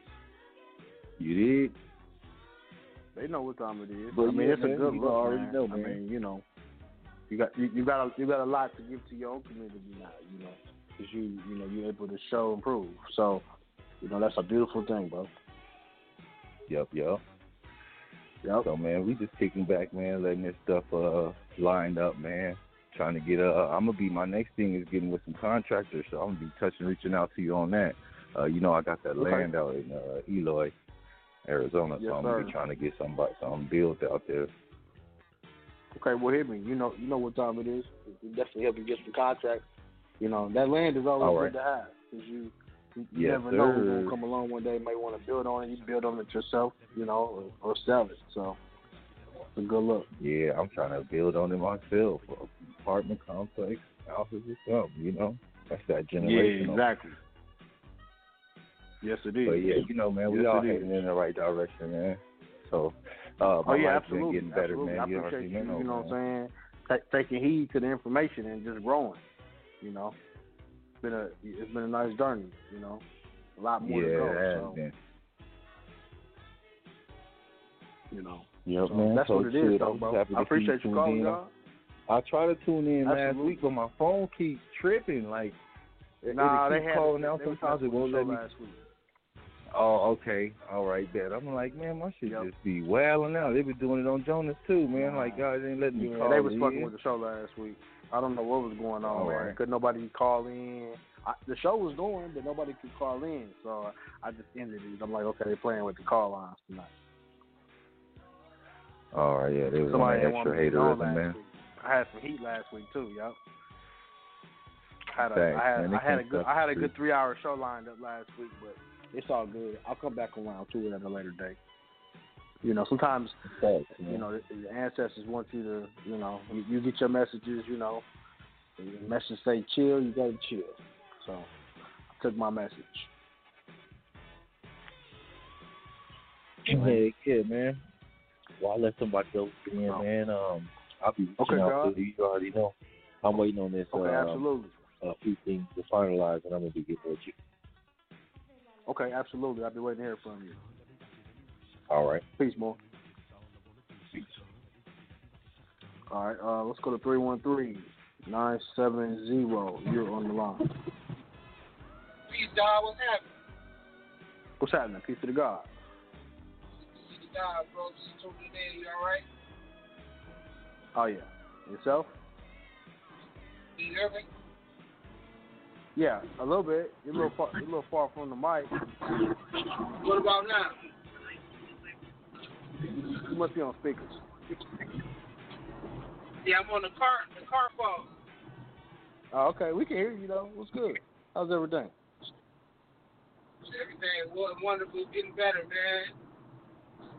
You did? They know what time it is. But I mean, yeah, it's a good look, already man. know, I mean, you know, you got you, you got a, you got a lot to give to your own community now. You know, because you you know you're able to show and prove. So, you know, that's a beautiful thing, bro. Yep, yep. Yep. So man, we just kicking back, man, letting this stuff uh lined up, man. Trying to get uh I'm gonna be my next thing is getting with some contractors, so I'm gonna be touching reaching out to you on that. Uh you know I got that Okay. land out in uh Eloy, Arizona, Yes, so I'm gonna be trying to get somebody something built out there. Okay, well, hear me. You know, you know what time it is. We definitely help you get some contracts. You know, that land is always right. good to have because you You Yes, never know who's gonna come along one day. May want to build on it. You build on it yourself, you know, or, or sell it. So, good look. Yeah, I'm trying to build on it myself. Apartment complex, houses or something, you know? That's that generational. Yeah, exactly. Yes, it is. But yeah, you know, man, we Yes, all it is. heading in the right direction, man. So, uh, my oh yeah, life's absolutely. been getting better, absolutely. man. I you appreciate already you. know, You know what. I'm saying? Ta taking heed to the information and just growing. You know, it's been a it's been a nice journey. You know, a lot more yeah, to go. it so, been. you know, Yep, so man. that's so what it is, shit, though, I'm bro. I appreciate you tuned calling, in. y'all. I try to tune in last week, but my phone keeps tripping. Like, it, Nah, it they keeps had calling out. Sometimes it won't let me. last week. Oh, okay. All right, bet. I'm like, man, my shit just be wailing out. They been doing it on Jonas too, man. Like, God ain't letting me Yeah, call they was in. fucking with the show last week. I don't know what was going on, All man. right. Could nobody call in? I, the show was going, but nobody could call in, so I just ended it. I'm like, okay, they're playing with the call lines tonight. All right, yeah, they was on Somebody that extra be haterism, man. week. I had some heat last week too, yo. I had a, Thanks, I had, man. I had a good, I had a good three hour show lined up last week, but it's all good. I'll come back around to it at a later date. You know, sometimes Thanks, you know the, the ancestors want you to, you know, you, you get your messages. You know, the message say chill, you gotta chill. So I took my message. Yeah, yeah, man. Well, I let somebody else in, man. Um, I'll be reaching Okay, out God. to you. You already know. I'm waiting on this. Okay, um, absolutely. A few things to finalize, and I'm gonna be getting with you. Okay, absolutely. I'll be waiting to hear from you. All right. Peace, more. All right, uh, let's go to 313 970. You're on the line. Peace, dog. What's happening? What's happening? Peace to the God. Peace to God, bro. Just tuning in. You all right? Oh, yeah. Yourself? Do you hear me? Yeah, a little bit. You're a little far, you're a little far from the mic. What about now? You must be on speakers. Yeah, I'm on the car, the car phone. Oh, okay. We can hear you, though. What's good? How's everything? Everything wonderful, getting better, man.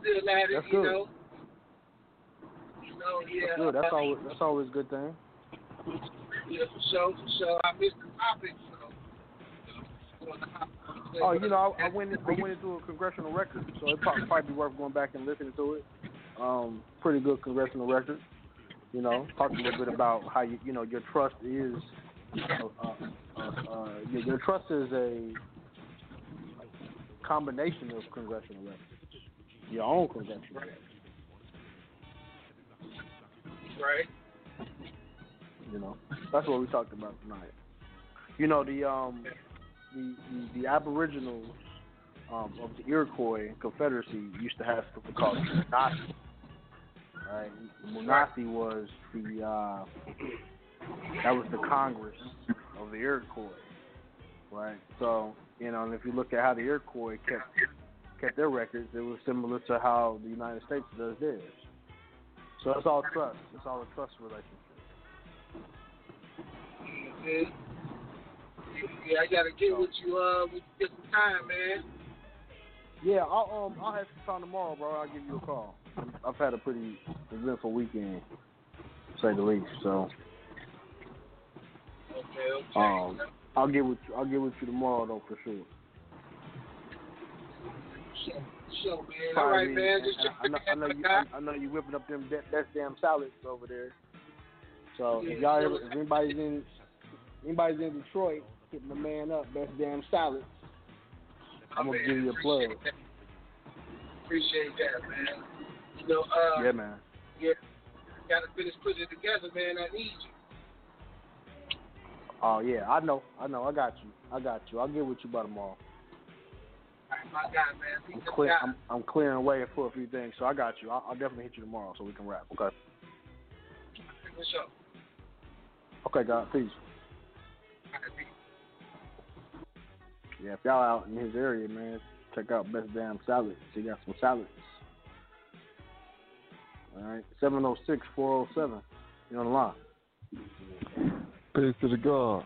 Still at it, That's you good. know. You know, yeah. That's good. That's always, that's always a good thing. Yeah, for sure, for sure. I missed the topic, so. Oh, you know, I, I went I went into a congressional record, so it probably, probably be worth going back and listening to it. Um, pretty good congressional record. You know, talk a little bit about how you, you know, your trust is, uh, uh, uh, uh, your, your trust is a combination of congressional records, your own congressional record. Right. You know, that's what we talked about tonight. You know, the um, the the, the Aboriginals um, of the Iroquois Confederacy used to have something called Munasi. Right, Munasi was the uh, that was the Congress of the Iroquois. Right, so you know, and if you look at how the Iroquois kept kept their records, it was similar to how the United States does theirs. So it's all trust. It's all a trust relationship. Yeah, yeah I gotta get with you uh when you get some time, man. Yeah, I'll um I'll have some time tomorrow, bro. I'll give you a call. I've had a pretty eventful weekend, to say the least. So Okay, okay. um I'll get with you. I'll get with you tomorrow though for sure. Sure, sure, man. All right, man. man. Just I, know, I know you. I, I know you whipping up them de- best damn salads over there. So if y'all ever, if anybody's in anybody's in Detroit, hit my man up. Best damn salads. I'm gonna give you a plug. Appreciate that, man. You know, uh, Yeah, man. yeah, gotta finish putting it together, man. I need you. Oh yeah, I know. I know. I got you. I got you. I'll get with you by tomorrow. All right, my guy, man. I'm, clear, I'm, I'm clearing away for a few things, so I got you. I'll, I'll definitely hit you tomorrow so we can wrap. Okay. Sure. Okay, God. Peace. Yeah, if y'all out in his area, man, check out Best Damn Salads. He got some salads. All right, 706 407. You're on the line. Peace to the God.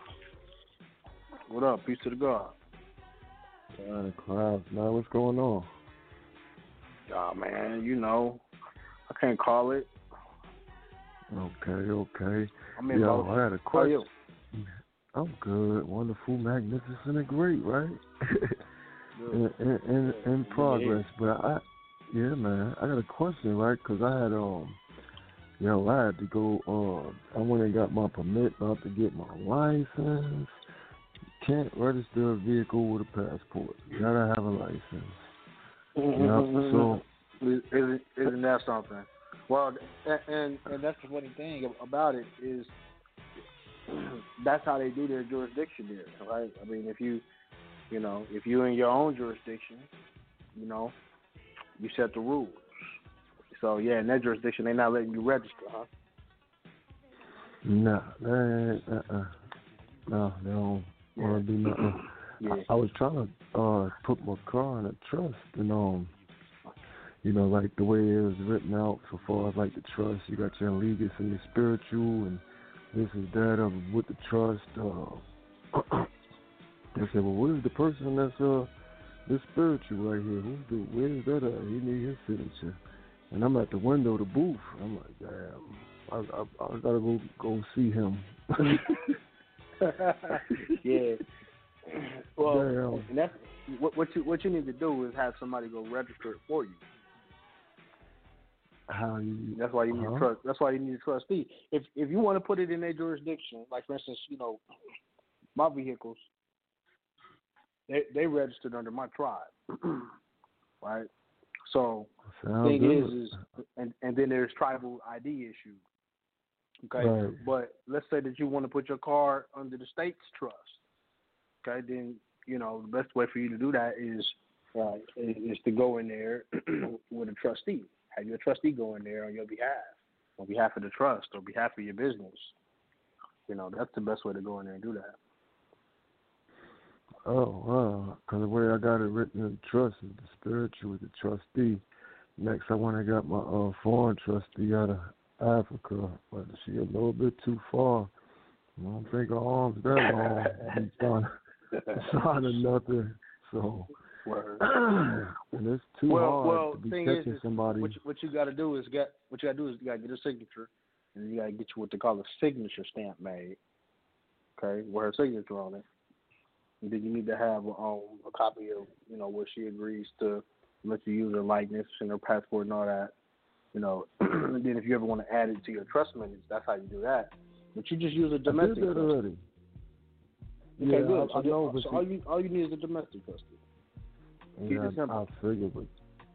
What up? Peace to the God. Of crowds, man. What's going on? Oh man, you know, I can't call it. Okay, okay. I'm in Yo. I had a How are you? question. I'm good, wonderful, magnificent, and great, right? in, in, in, in progress, but I, yeah, man, I got a question, right? Because I had um, yo, I had to go. Uh, I went and got my permit, about to get my license. Can't register a vehicle with a passport. Gotta have a license. Yep. So isn't, isn't that something? Well, and, and and that's the funny thing about it is that's how they do their jurisdiction there, right? I mean, if you, you know, if you're in your own jurisdiction, you know, you set the rules. So yeah, in that jurisdiction, they're not letting you register, huh? Nah, that ain't, uh-uh. No, they don't want to do nothing. I, I was trying to uh put my car in a trust, and um, you know, like the way it was written out so far as like the trust, you got your allegiance and your spiritual, and this is that of with the trust. Uh, they said, well, what is the person that's uh the spiritual right here? Who's the where's that at? He need his signature. And I'm at the window of the booth. I'm like, damn, I I, I gotta go go see him. yeah. Well, Damn. and that's what, what you what you need to do is have somebody go register it for you. That's why you need huh? a trust. That's why you need a trustee. If if you want to put it in their jurisdiction, like for instance, you know, my vehicles, they they registered under my tribe, right? So Sounds thing good. is, is and and then there's tribal ID issues. Okay, Right. but let's say that you want to put your car under the state's trust. Okay, then you know the best way for you to do that is uh, is to go in there with a trustee. Have your trustee go in there on your behalf, on behalf of the trust, or behalf of your business. You know that's the best way to go in there and do that. Oh, wow. Because the way I got it written in the trust is the spiritual with the trustee. Next, I went and got my uh, foreign trustee out of Africa, but she a little bit too far. I don't think her arms that long. I'm trying to nothing. So, it's too well, hard well, to be thing is, catching is somebody. what you, what you got to do is get what you got to do is you got to get a signature, and you got to get you what they call a signature stamp made. Okay, with her signature on it. And then you need to have um, a copy of you know where she agrees to let you use her likeness and her passport and all that. You know, and then if you ever want to add it to your trust minutes, that's how you do that. But you just use a I did domestic. that already. Okay, yeah, good. I, I So, know, so all you all you need is a domestic trustee. Yeah. I figured, but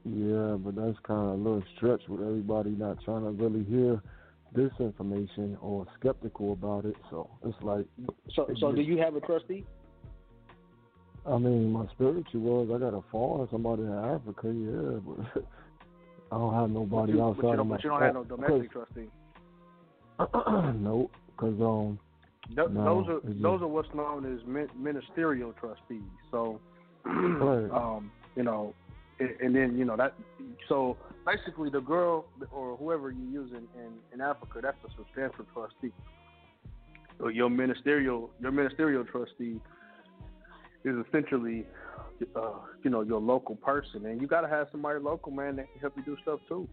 yeah, but that's kind of a little stretch with everybody not trying to really hear this information or skeptical about it. So it's like, So, so do you have a trustee? I mean, my spiritual was I got a foreign somebody in Africa, yeah, but I don't have nobody but you, outside but you of don't, my. but you don't have no domestic trustee. nope, because um, Th- no, those are just- those are what's known as ministerial trustees. So, Right. um, you know, and, and then you know that. So basically, the girl or whoever you use in, in, in Africa, that's a substantial trustee. So your ministerial your ministerial trustee is essentially, uh, you know, your local person, and you got to have somebody local, man, that can help you do stuff too.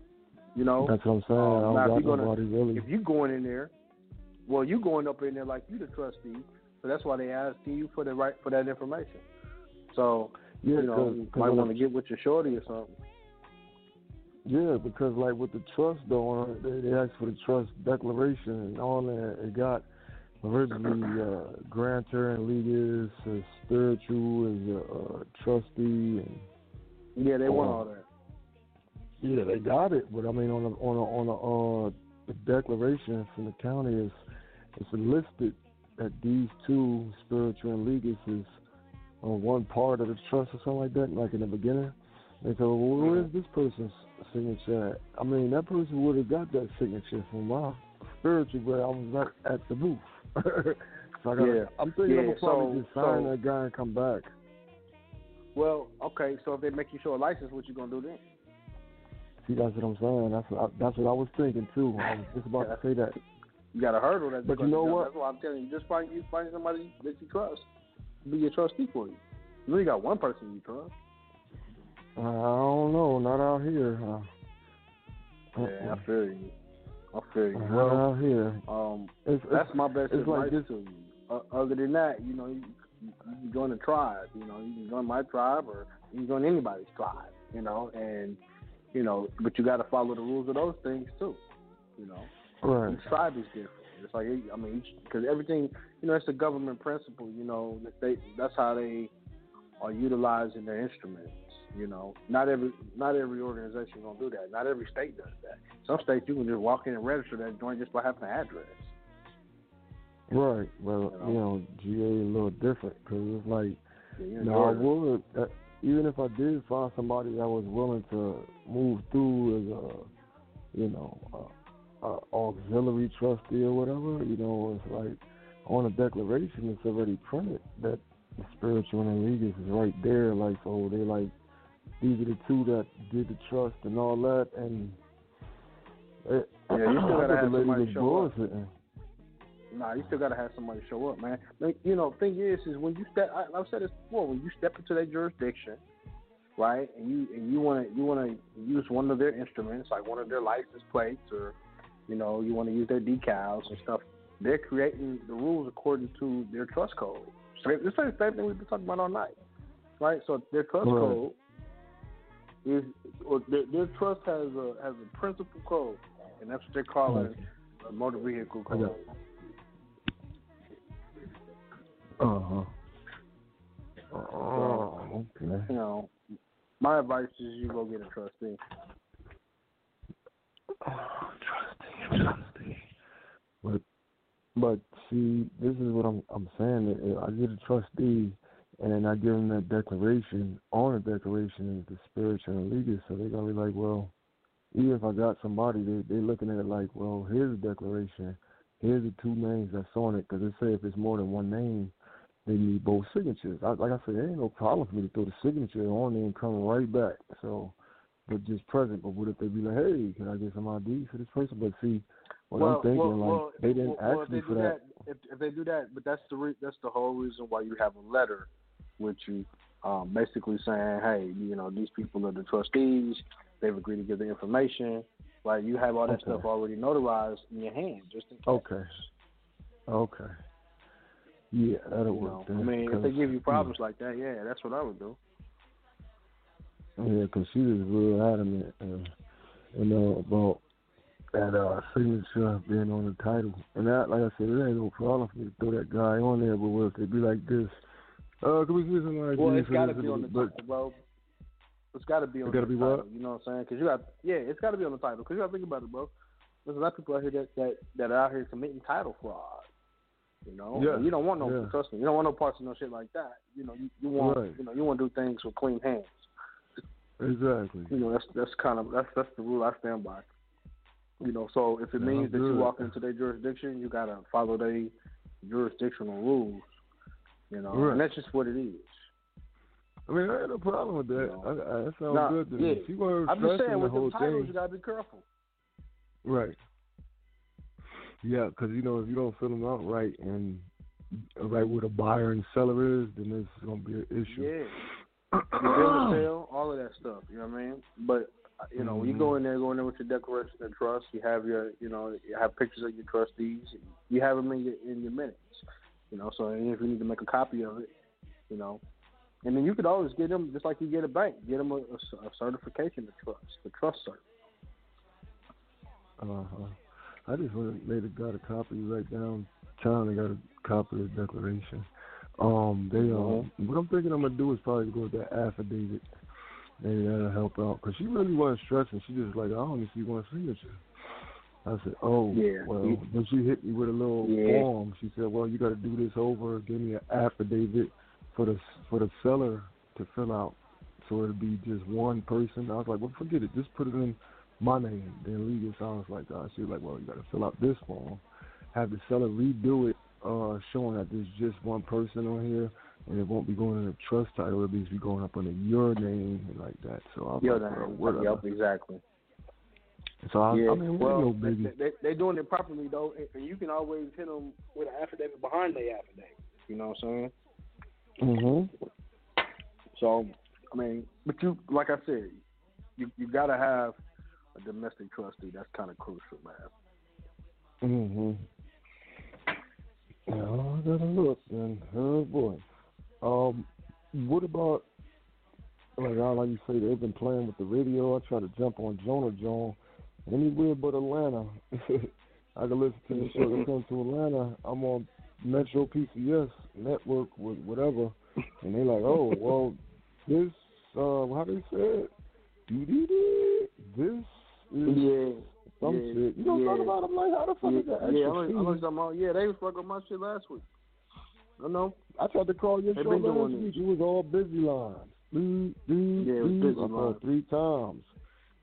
You know, that's what I'm saying. Um, now, if you're gonna- really. if you going in there, well, you going up in there like you the trustee, so that's why they asking you for the right for that information. So Yeah, you know, 'cause- you 'cause might want to get with your shorty or something. Yeah, because like with the trust though, uh, they, they asked for the trust declaration and all that. It got originally uh, grantor and legis, uh, spiritual as a uh, trustee, and Yeah, they want all that. yeah, they got it. But I mean, on a on a on a uh, the declaration from the county is it's listed that these two spiritual and legis is on one part of the trust or something like that. Like in the beginning, they said, "Well, where's this person's signature at?" I mean, that person would have got that signature from my spiritual, but I was not at the booth. so I gotta, Yeah. I'm thinking I'm gonna probably so- just sign so- that guy and come back. Well, okay, so if they make you show a license, what you gonna do then? See, that's what I'm saying. That's what I, that's what I was thinking too. I was just about to say that. You got to hurdle that. But you know what? That's why I'm telling you. Just find you find somebody that you trust, to be your trustee for you. You only got one person you trust. I don't know, not out here. Uh, Yeah, I feel you. I feel you. Not Well, out here. um, It's, that's it's, my best it's advice like this. to you. Uh, other than that, you know, you, you, you can join a tribe. You know, you can join my tribe or you can join anybody's tribe. You know, and you know, but you got to follow the rules of those things too. You know, Right. each tribe is different. It's like I mean, because everything, you know, it's a government principle. You know, that they that's how they are utilizing their instruments. You know, not every not every organization gonna do that. Not every state does that. Some states you can just walk in and register that joint just by having an address. Right. Well, You you know, GA is a little different because it's like, Yeah, in no, I would. Uh, even if I did find somebody that was willing to move through as a, you know, a auxiliary trustee or whatever, you know, it's like on a declaration it's already printed that the spiritual and legal is right there. Like, so they like these are the two that did the trust and all that, and it, Yeah, you still gotta have somebody show up. Nah, you still gotta have somebody show up, man. Like, you know, thing is, is when you step. I, I've said this before. When you step into their jurisdiction, right, and you and you want to you want to use one of their instruments, like one of their license plates, or you know, you want to use their decals and stuff. They're creating the rules according to their trust code. So it's the same thing we've been talking about all night, right? So their trust Right. code is, or their, their trust has a has a principal code, and that's what they're calling a motor vehicle code. got- Uh-huh. Oh, okay. You know, my advice is you go get a trustee. Trustee, trustee, but but see, this is what I'm I'm saying. I get a trustee and then I give them that declaration. On the declaration is the spiritual and legal, so they're gonna be like, well, even if I got somebody, they they looking at it like, well, here's the declaration. Here's the two names that's on it, because they say if it's more than one name, they need both signatures. I, like I said, there ain't no problem for me to throw the signature on there and come right back. So, but just present. But what if they be like, hey, can I get some ID for this person? But see, what well, I'm thinking, well, like well, they didn't well, ask me for do that. If, if they do that, but that's the re- that's the whole reason why you have a letter with you, um, basically saying, hey, you know, these people are the trustees. They've agreed to give the information. Like You have all that Okay. stuff already notarized in your hand, just in case. Okay. Okay. Yeah, that'll You work. know, then, I mean, if they give you problems like that, yeah, that's what I would do. Yeah, 'cause she was real adamant, uh, you know, about that uh, signature being on the title. And that, like I said, it ain't no problem for me to throw that guy on there. But what if they be like this? Uh, can we get some ID Well, it's got to be on the But- title, bro. It's got to be on gotta the be title. what? You know what I'm saying? Because you got, yeah, it's got to be on the title. Because you got to think about it, bro. There's a lot of people out here that that, that are out here committing title fraud. You know, Yeah, you don't want no yeah. trust me. You don't want no parts of no shit like that. You know, you, you want Right. you know you want to do things with clean hands. Exactly. You know, that's that's kind of that's that's the rule I stand by. You know, so if it Yeah, means that you walk into their jurisdiction, you gotta follow their jurisdictional rules. You know, Right. and that's just what it is. I mean, I ain't no problem with that. I, I, that sounds Nah, good to yeah. me. She wasn't I'm just saying the with whole them titles, thing. you gotta be careful. Right. Yeah, because you know if you don't fill them out right and right where the buyer and seller is, then there's gonna be an issue. Yeah. Your bill sale, all of that stuff. You know what I mean? But you know, when you go in there, go in there with your declaration of trust. You have your, you know, you have pictures of your trustees. You have them in your in your minutes. You know, so if you need to make a copy of it, you know, and then you could always get them just like you get a bank. Get them a, a certification of trust, the trust cert. Uh huh. I just went made a got a copy right down town. I got a copy of the declaration. Um, they um, what I'm thinking I'm gonna do is probably go with that affidavit. Maybe that'll help out because she really wasn't stressing. She just like I only see one signature. I said, oh, Yeah. well. Then she hit me with a little Yeah. form. She said, well, you got to do this over. Give me an affidavit for the for the seller to fill out, so it'll be just one person. I was like, well, forget it. Just put it in my name. Then legal sounds like that. She was like, well, you got to fill out this form. Have the seller redo it, uh, showing that there's just one person on here, and it won't be going in a trust title. It'll be just be going up under your name and like that. So I was Your like, well, name. whatever. Yep, exactly. So I, yeah. I mean, we well, know, baby. they they doing it properly though, and- you can always hit them with an affidavit behind the affidavit. You know what I'm saying? Mhm. So, I mean, but you, like I said, you you gotta have a domestic trustee. That's kind of crucial, man. Mm-hmm. Yeah, I gotta look, then. Oh boy. Um, what about like I like you say they've been playing with the radio. I try to jump on Jonah John anywhere but Atlanta. I can listen to the show that comes to Atlanta. I'm on Metro PCS network with whatever, and they're like, oh well, this uh, how they say it, doo-doo-doo, this is Yeah. Some yeah, shit. You don't yeah. talk about them like how the fuck yeah, is that? yeah, I'm, cheese? talking about, yeah, they was fucking my shit last week. I know. I tried to call your They show last this. week. It was all busy lines. Yeah, it was busy I called three times.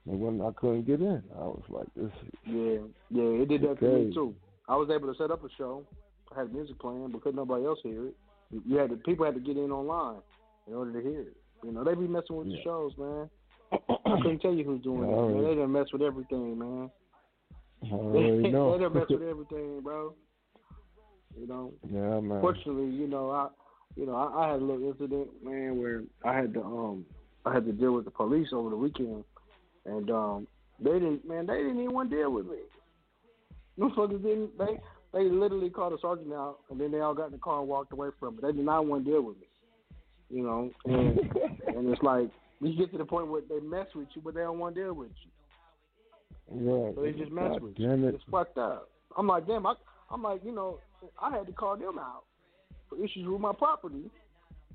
And when I couldn't get in, I was like, "This." Yeah, yeah, it did that to me too. I was able to set up a show. I had music playing, but couldn't nobody else hear it. You had to, people had to get in online in order to hear it. You know, they be messing with the shows, man. I couldn't tell you who's doing Yeah, that, I man. They done mess with everything, man. I already know. they done mess with everything, bro. You know. yeah, man. Fortunately, you know, I you know, I, I had a little incident, man, where I had to um I had to deal with the police over the weekend and um they didn't man, they didn't even want to deal with me. Motherfuckers didn't they they literally called a sergeant out and then they all got in the car and walked away from it. They did not want to deal with me. You know, and and it's like you get to the point where they mess with you but they don't want to deal with you. Right. So they just mess God with you. it. It's fucked up. I'm like, damn, I, I'm like, you know, I had to call them out for issues with my property,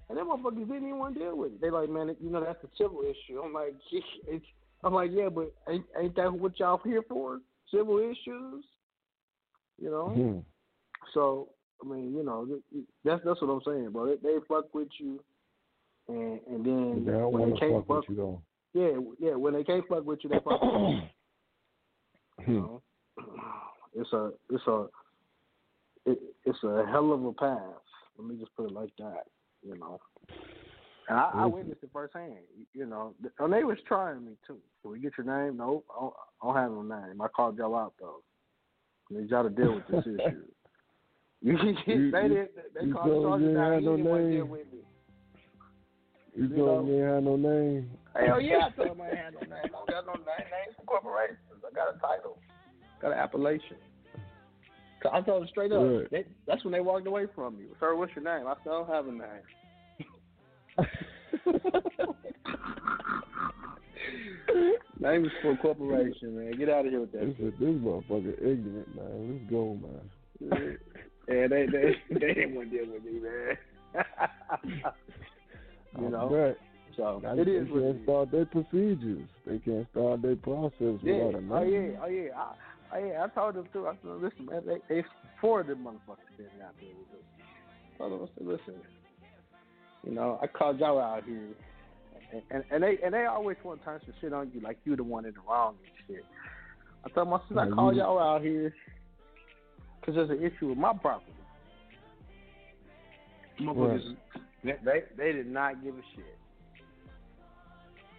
and them motherfuckers didn't even want to deal with it. They like, man, you know, that's a civil issue. I'm like, it's, I'm like, yeah, but ain't, ain't that what y'all here for? Civil issues, you know. Hmm. So I mean, you know, that's that's what I'm saying, bro. They, they fuck with you, and and then They when they can't fuck with you though. yeah, yeah, when they can't fuck with you, they fuck with you. Hmm. You know, it's a it's a it, it's a hell of a path. Let me just put it like that. You know, and I, I witnessed it firsthand. You know, and they was trying me too. Can we get your name? Nope, I don't, I don't have no name. I called y'all out though. I need y'all to deal with this issue. You, You- they did. They you called the sergeant you out. He no didn't want to name. deal with me. You You told know? me I had no name. Hell yeah, I told him I had no name. I don't got no name. Name for corporations. I got a title. Got an appellation. So I told them straight up. Right. They, that's when they walked away from me. Sir, what's your name? I said, I don't have a name. name is for corporation, man. Get out of here with that. This, is- this motherfucker ignorant, man. Let's go, man. Yeah, they they they didn't want to deal with me, man. you I know. So it they can't start their procedures. They can't start their process Yeah. without a name. Oh yeah. Oh yeah. I, oh yeah. I told them too. I said, listen, man. They, they four of them motherfuckers standing out there with us. I told them, I said, listen. You know, I called y'all out here, and, and and they and they always want to turn some shit on you like you the one in the wrong and shit. I told my said, I called y'all out here because there's an issue with my property. Motherfuckers, they, they they did not give a shit.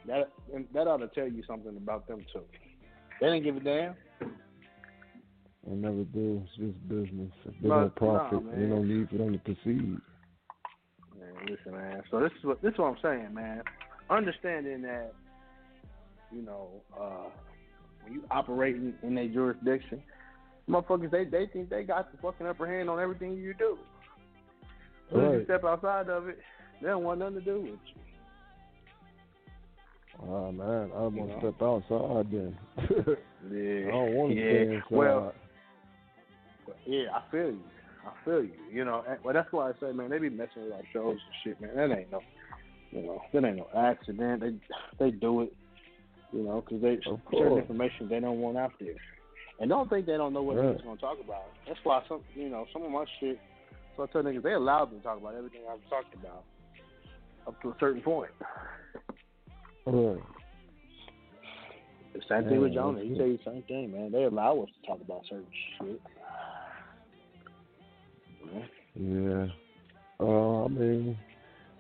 That and that ought to tell you something about them too. They didn't give a damn. I never do. It's just business. If they don't profit, nah, they don't need for them to proceed. Man, listen, man. So this is what this is what I'm saying, man. Understanding that, you know, uh, when you operating in their jurisdiction, motherfuckers they they think they got the fucking upper hand on everything you do. As soon as you step outside of it, they don't want nothing to do with you. Oh man, I want to step outside then. Yeah. I don't want to yeah. stay inside. Well, yeah, I feel you. I feel you. You know, and- well, that's why I say, man, they be messing with our shows and shit, man. That ain't no, you know, that ain't no accident. They they do it, you know, because they certain information they don't want out there, and don't think they don't know what Right. they're going to talk about. That's why some, you know, some of my shit. So I tell niggas they allowed me to talk about everything I've talked about up to a certain point. The same thing with Jonah. He you the same thing, man. They allow us to talk about certain shit. Yeah. Uh, I mean,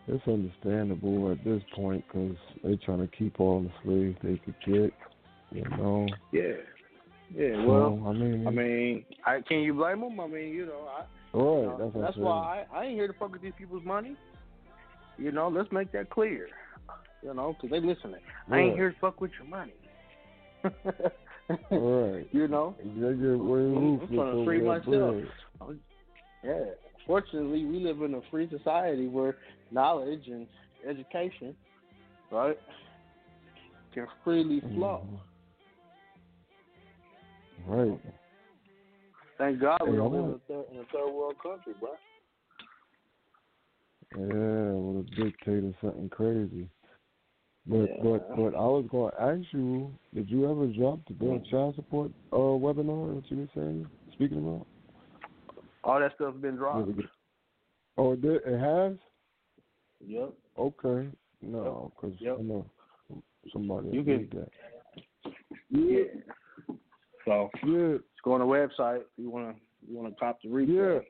it's understandable at this point because they're trying to keep all the slaves they could get. You know. Yeah. Yeah, So, well, I mean, I mean, I can you blame them? I mean, you know, I, right. you know, that's that's why I, I ain't here to fuck with these people's money. You know, let's make that clear. You know, because they listening. I ain't here to fuck with your money. Right. You know, I'm, I'm trying to free myself. bread. Yeah. Fortunately, we live in a free society where knowledge and education, right, can freely mm-hmm. flow. Right. Thank God we Hey, I don't live in a, third, in a third world country, bro. Yeah, with a dictator, something crazy. But Yeah. but but I was going to ask you, did you ever drop the damn child support uh webinar that you were saying, speaking about? All that stuff's been dropped. Oh, it, did, it has. Yep. Okay. No, because I know somebody You can- that. Yeah. So yeah, just go on the website. If you wanna you wanna cop the replay. Yeah.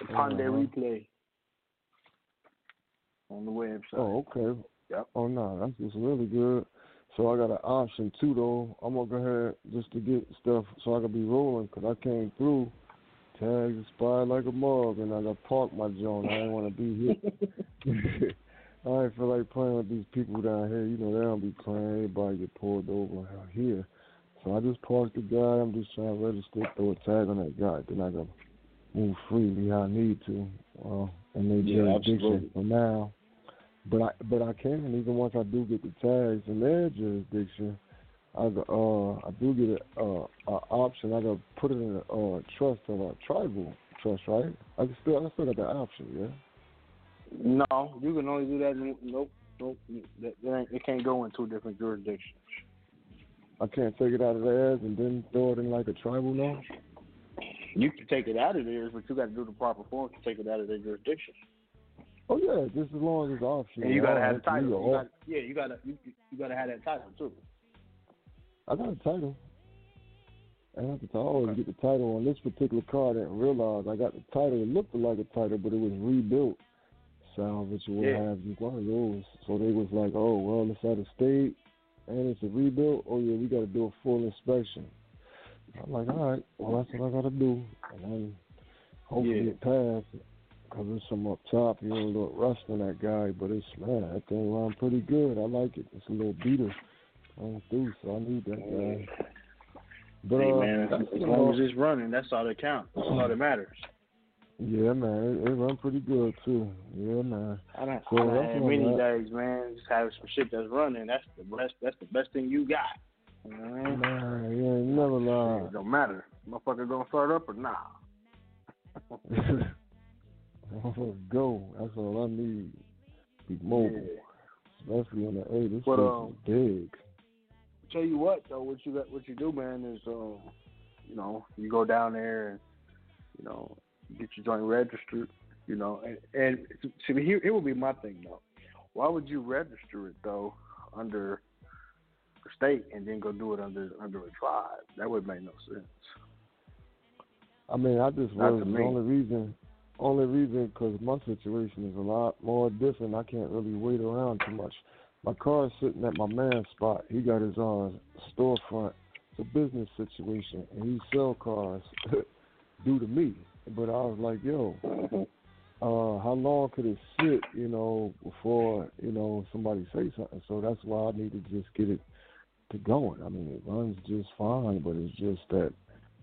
The Ponde Uh-huh. replay on the website. Oh, okay. Yep. Oh no, that's just really good. So I got an option too, though. I'm gonna go ahead just to get stuff so I can be rolling 'cause I came through. Tags expired like a mug, and I got parked my joint. I didn't want to be here. I ain't feel like playing with these people down here. You know they don't be playing. Everybody get pulled over out here. So I just parked the guy. I'm just trying to register, throw a tag on that guy. Then I can move freely how I need to. Uh, in their Yeah, jurisdiction for now. But I but I can even once I do get the tags in their jurisdiction, I uh I do get a uh a option. I got put it in a uh trust of a tribal trust, right? I can still I still got the option, yeah. No, you can only do that. In, nope, nope. That, that it can't go in two different jurisdictions. I can't take it out of theirs and then throw it in like a tribal now. You can take it out of theirs, but you got to do the proper form to take it out of their jurisdiction. Oh yeah, just as long as it's optional. And you gotta have the title. You off. got, yeah, you gotta you, you gotta have that title too. I got a title. I have to always get the title on this particular car. I didn't realize I got the title. It looked like a title, but it was rebuilt. Salvage or what Yeah. have you, one of those. So they was like, oh well, it's out of state and it's a rebuild. Oh yeah, we got to do a full inspection. I'm like, all right, well that's what I got to do, and then hopefully Yeah. it passed. Cause there's some up top, you know, a little rust on that guy, but it's man, that thing run pretty good. I like it. It's a little beater on through, so I need that guy. But hey uh, man, that's, as long know, as it's running, that's all that counts. That's all that matters. yeah, man, it, it run pretty good too. Yeah, man. I done, So I done had many that. days, man. Just having some shit that's running. That's the best. That's the best thing you got. You ain't never lied. it don't matter. Motherfucker gonna start up or nah. Let's go. That's all I need. Be mobile, especially on the A. This But, um, is big. Tell you what though, what you got, what you do, man, is um, you know, you go down there and you know, get your joint registered. You know, and, and see, here, here would be my thing though. Why would you register it though under the state and then go do it under under a tribe? That would make no sense. I mean, I just was the only reason. Only reason because my situation is a lot more different. I can't really wait around too much. My car is sitting at my man's spot. He got his uh, storefront. It's a business situation, and he sell cars due to me. But I was like, yo, uh, how long could it sit, you know, before you know somebody say something? So that's why I need to just get it to going. I mean, it runs just fine, but it's just that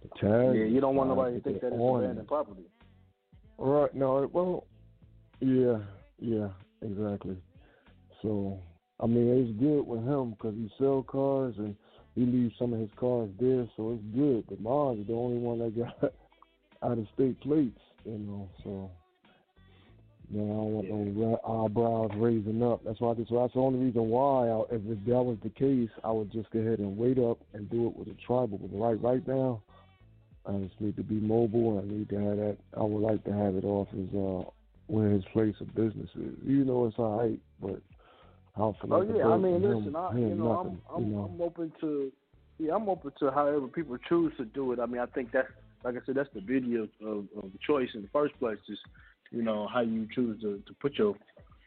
the tag. yeah, you don't want nobody to think that it's abandoned property. Right. No. Well. Yeah. Yeah. Exactly. So I mean, it's good with him because he sell cars and he leaves some of his cars there, so it's good. But mine's the only one that got out of state plates, you know. So you know, I don't want no ra- eyebrows raising up. That's why. I so that's the only reason why. I, if that was the case, I would just go ahead and wait up and do it with a tribal. But right, right now, I just need to be mobile. and I need to have that. I would like to have it off his uh where his place of business is. You know, it's all right, but don't feel Oh yeah, I mean, on him listen, I, you know, nothing. I'm, I'm, you know, I'm open to, yeah, I'm open to however people choose to do it. I mean, I think that's, like I said, that's the beauty of, of, of the choice in the first place is, you know, how you choose to, to put your,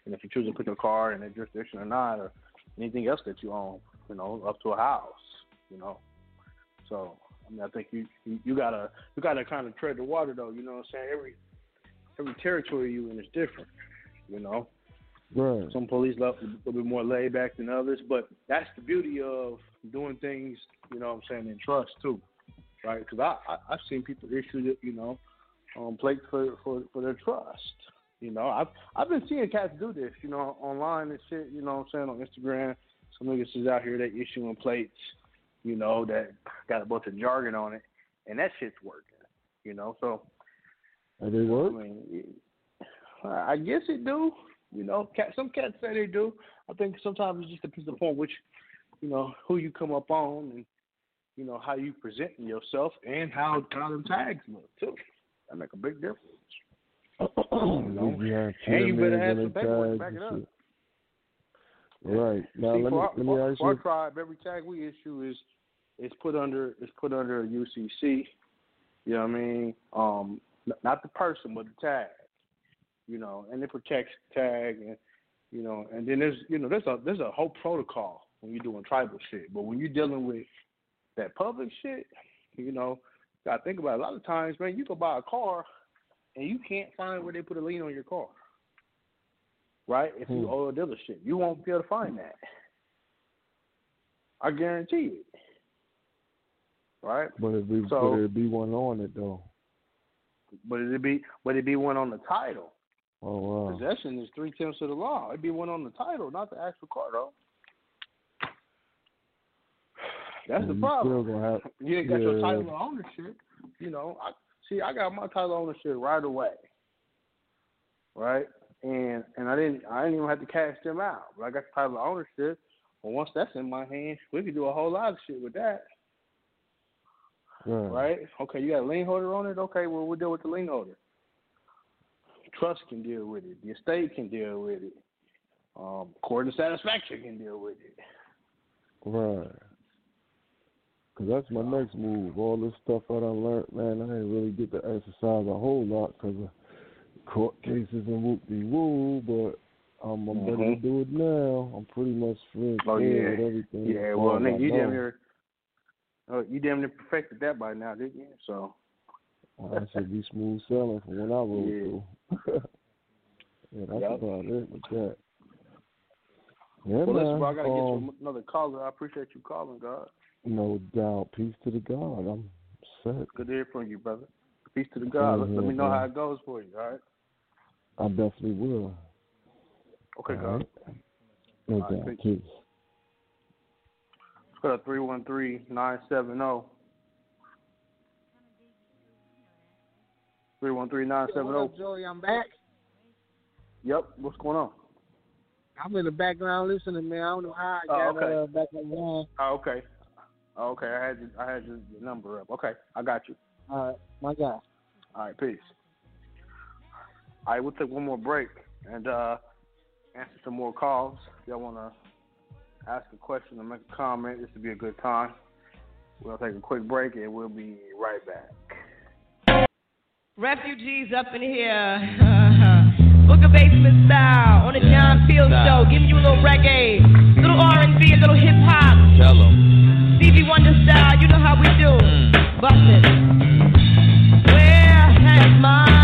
and if you choose to put your car in a jurisdiction or not, or anything else that you own, you know, up to a house, you know. So, I mean, I think you, you, you gotta, you gotta kind of tread the water though. You know what I'm saying? Every, every territory you in is different, you know. Right. Some police love a little bit more laid back than others, but that's the beauty of doing things, you know what I'm saying, in trust too, right? Because I, I I've seen people issue, you know, um, plates for, for for their trust. You know, I've I've been seeing cats do this, you know, online and shit. You know what I'm saying on Instagram. Some niggas is out here they issuing plates, you know, that got a bunch of jargon on it, and that shit's working. You know, so And they work? I mean, I guess it do. You know, cat, some cats say they do. I think sometimes it just depends upon which, you know, who you come up on and, you know, how you presenting yourself and how them tags look too. That make a big difference. you know? You have And you better have some paperwork to back it up. shit. Right. Now See, let me our, let me ask for our you. tribe, every tag we issue is is put under is put under a UCC. You know what I mean? Um, not the person, but the tag. You know, and it protects the tag, and you know, and then there's you know there's a there's a whole protocol when you're doing tribal shit, but when you're dealing with that public shit, you know, gotta think about it. a lot of times, man. You go buy a car, and you can't find where they put a lien on your car. Right? If you Hmm. owe a dealership, you won't be able to find that. I guarantee it. Right? But it be So- but it be one on it though. But it'd be but it'd be one on the title. Oh wow. Possession is three tenths of the law. It'd be one on the title, not the actual car though. That's the problem. have You ain't got your title of ownership. You know, I see I got my title of ownership right away. Right? And and I didn't I didn't even have to cash them out. But I got the title of ownership. Well once that's in my hands, we could do a whole lot of shit with that. Right. Right? Okay, you got a lien holder on it? Okay, well we'll deal with the lien holder. Trust can deal with it. The estate can deal with it. Um, accord and satisfaction can deal with it. Right. Cause that's my next move. All this stuff I done learned, man, I didn't really get to exercise a whole lot because of court cases and whoop de woo. But um, I'm ready to do it now. I'm pretty much free Oh yeah. with everything. Yeah, well nigga, you damn near uh, you damn near perfected that by now, didn't you? So I should be smooth sailing from when I roll Yeah. through. yeah, that's Yep. about it with that. Yeah, well listen, bro, I gotta um, get you another caller. I appreciate you calling, God. No doubt. Peace to the God. I'm set. Good to hear from you, brother. Peace to the God. Let, let me know how it goes for you, all right? I definitely will. Okay, All God. right. No All right, doubt. peace. Peace. Let's go to three one three nine seven zero. Three one three nine seven What up, Joey? I'm back. Yep. What's going on? I'm in the background listening, man. I don't know how I Oh, got okay. uh, back online. Oh, okay. Oh, okay. I had your, I had your, your number up. Okay, I got you. All right, my guy. All right, peace. All right, we'll take one more break and uh, answer some more calls. Y'all want to ask a question or make a comment, this would be a good time. We'll take a quick break and we'll be right back. Refugees up in here. Book of basement style on the John Field show. Giving you a little reggae, little mm. R&B, a little hip hop. Tell 'em. Stevie Wonder style. You know how we do. Mm. Bust it. Mm. Where has my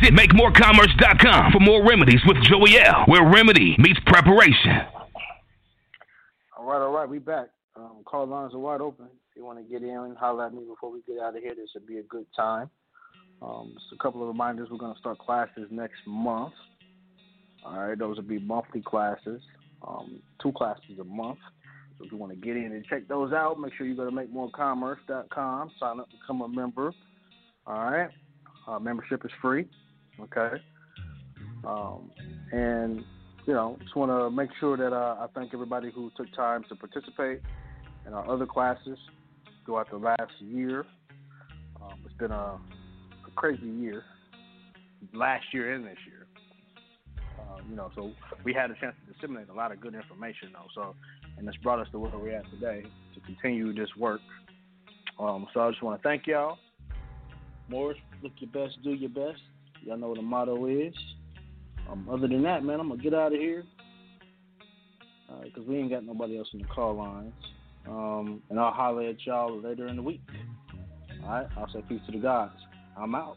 Visit MakeMoreCommerce.com for more remedies with Joey L, where remedy meets preparation. All right, all right, we back. Um, call lines are wide open. If you want to get in, holler at me before we get out of here. This would be a good time. Um, just a couple of reminders. We're going to start classes next month. All right, those will be monthly classes, um, two classes a month. So if you want to get in and check those out, make sure you go to makemorecommerce.com, sign up, become a member. All right, uh, membership is free. Okay. Um, and you know, just want to make sure that uh, I thank everybody who took time to participate in our other classes throughout the last year. Um, it's been a, a, crazy year, last year and this year. Uh, you know, so we had a chance to disseminate a lot of good information, though. So, and it's brought us to where we're at today to continue this work. Um, so I just want to thank y'all. Morris, look your best, do your best. Y'all know what the motto is. Um, other than that, man, I'm gonna get out of here because we ain't got nobody else in the call lines. Um, and I'll holler at y'all later in the week. All right, I'll say peace to the gods. I'm out.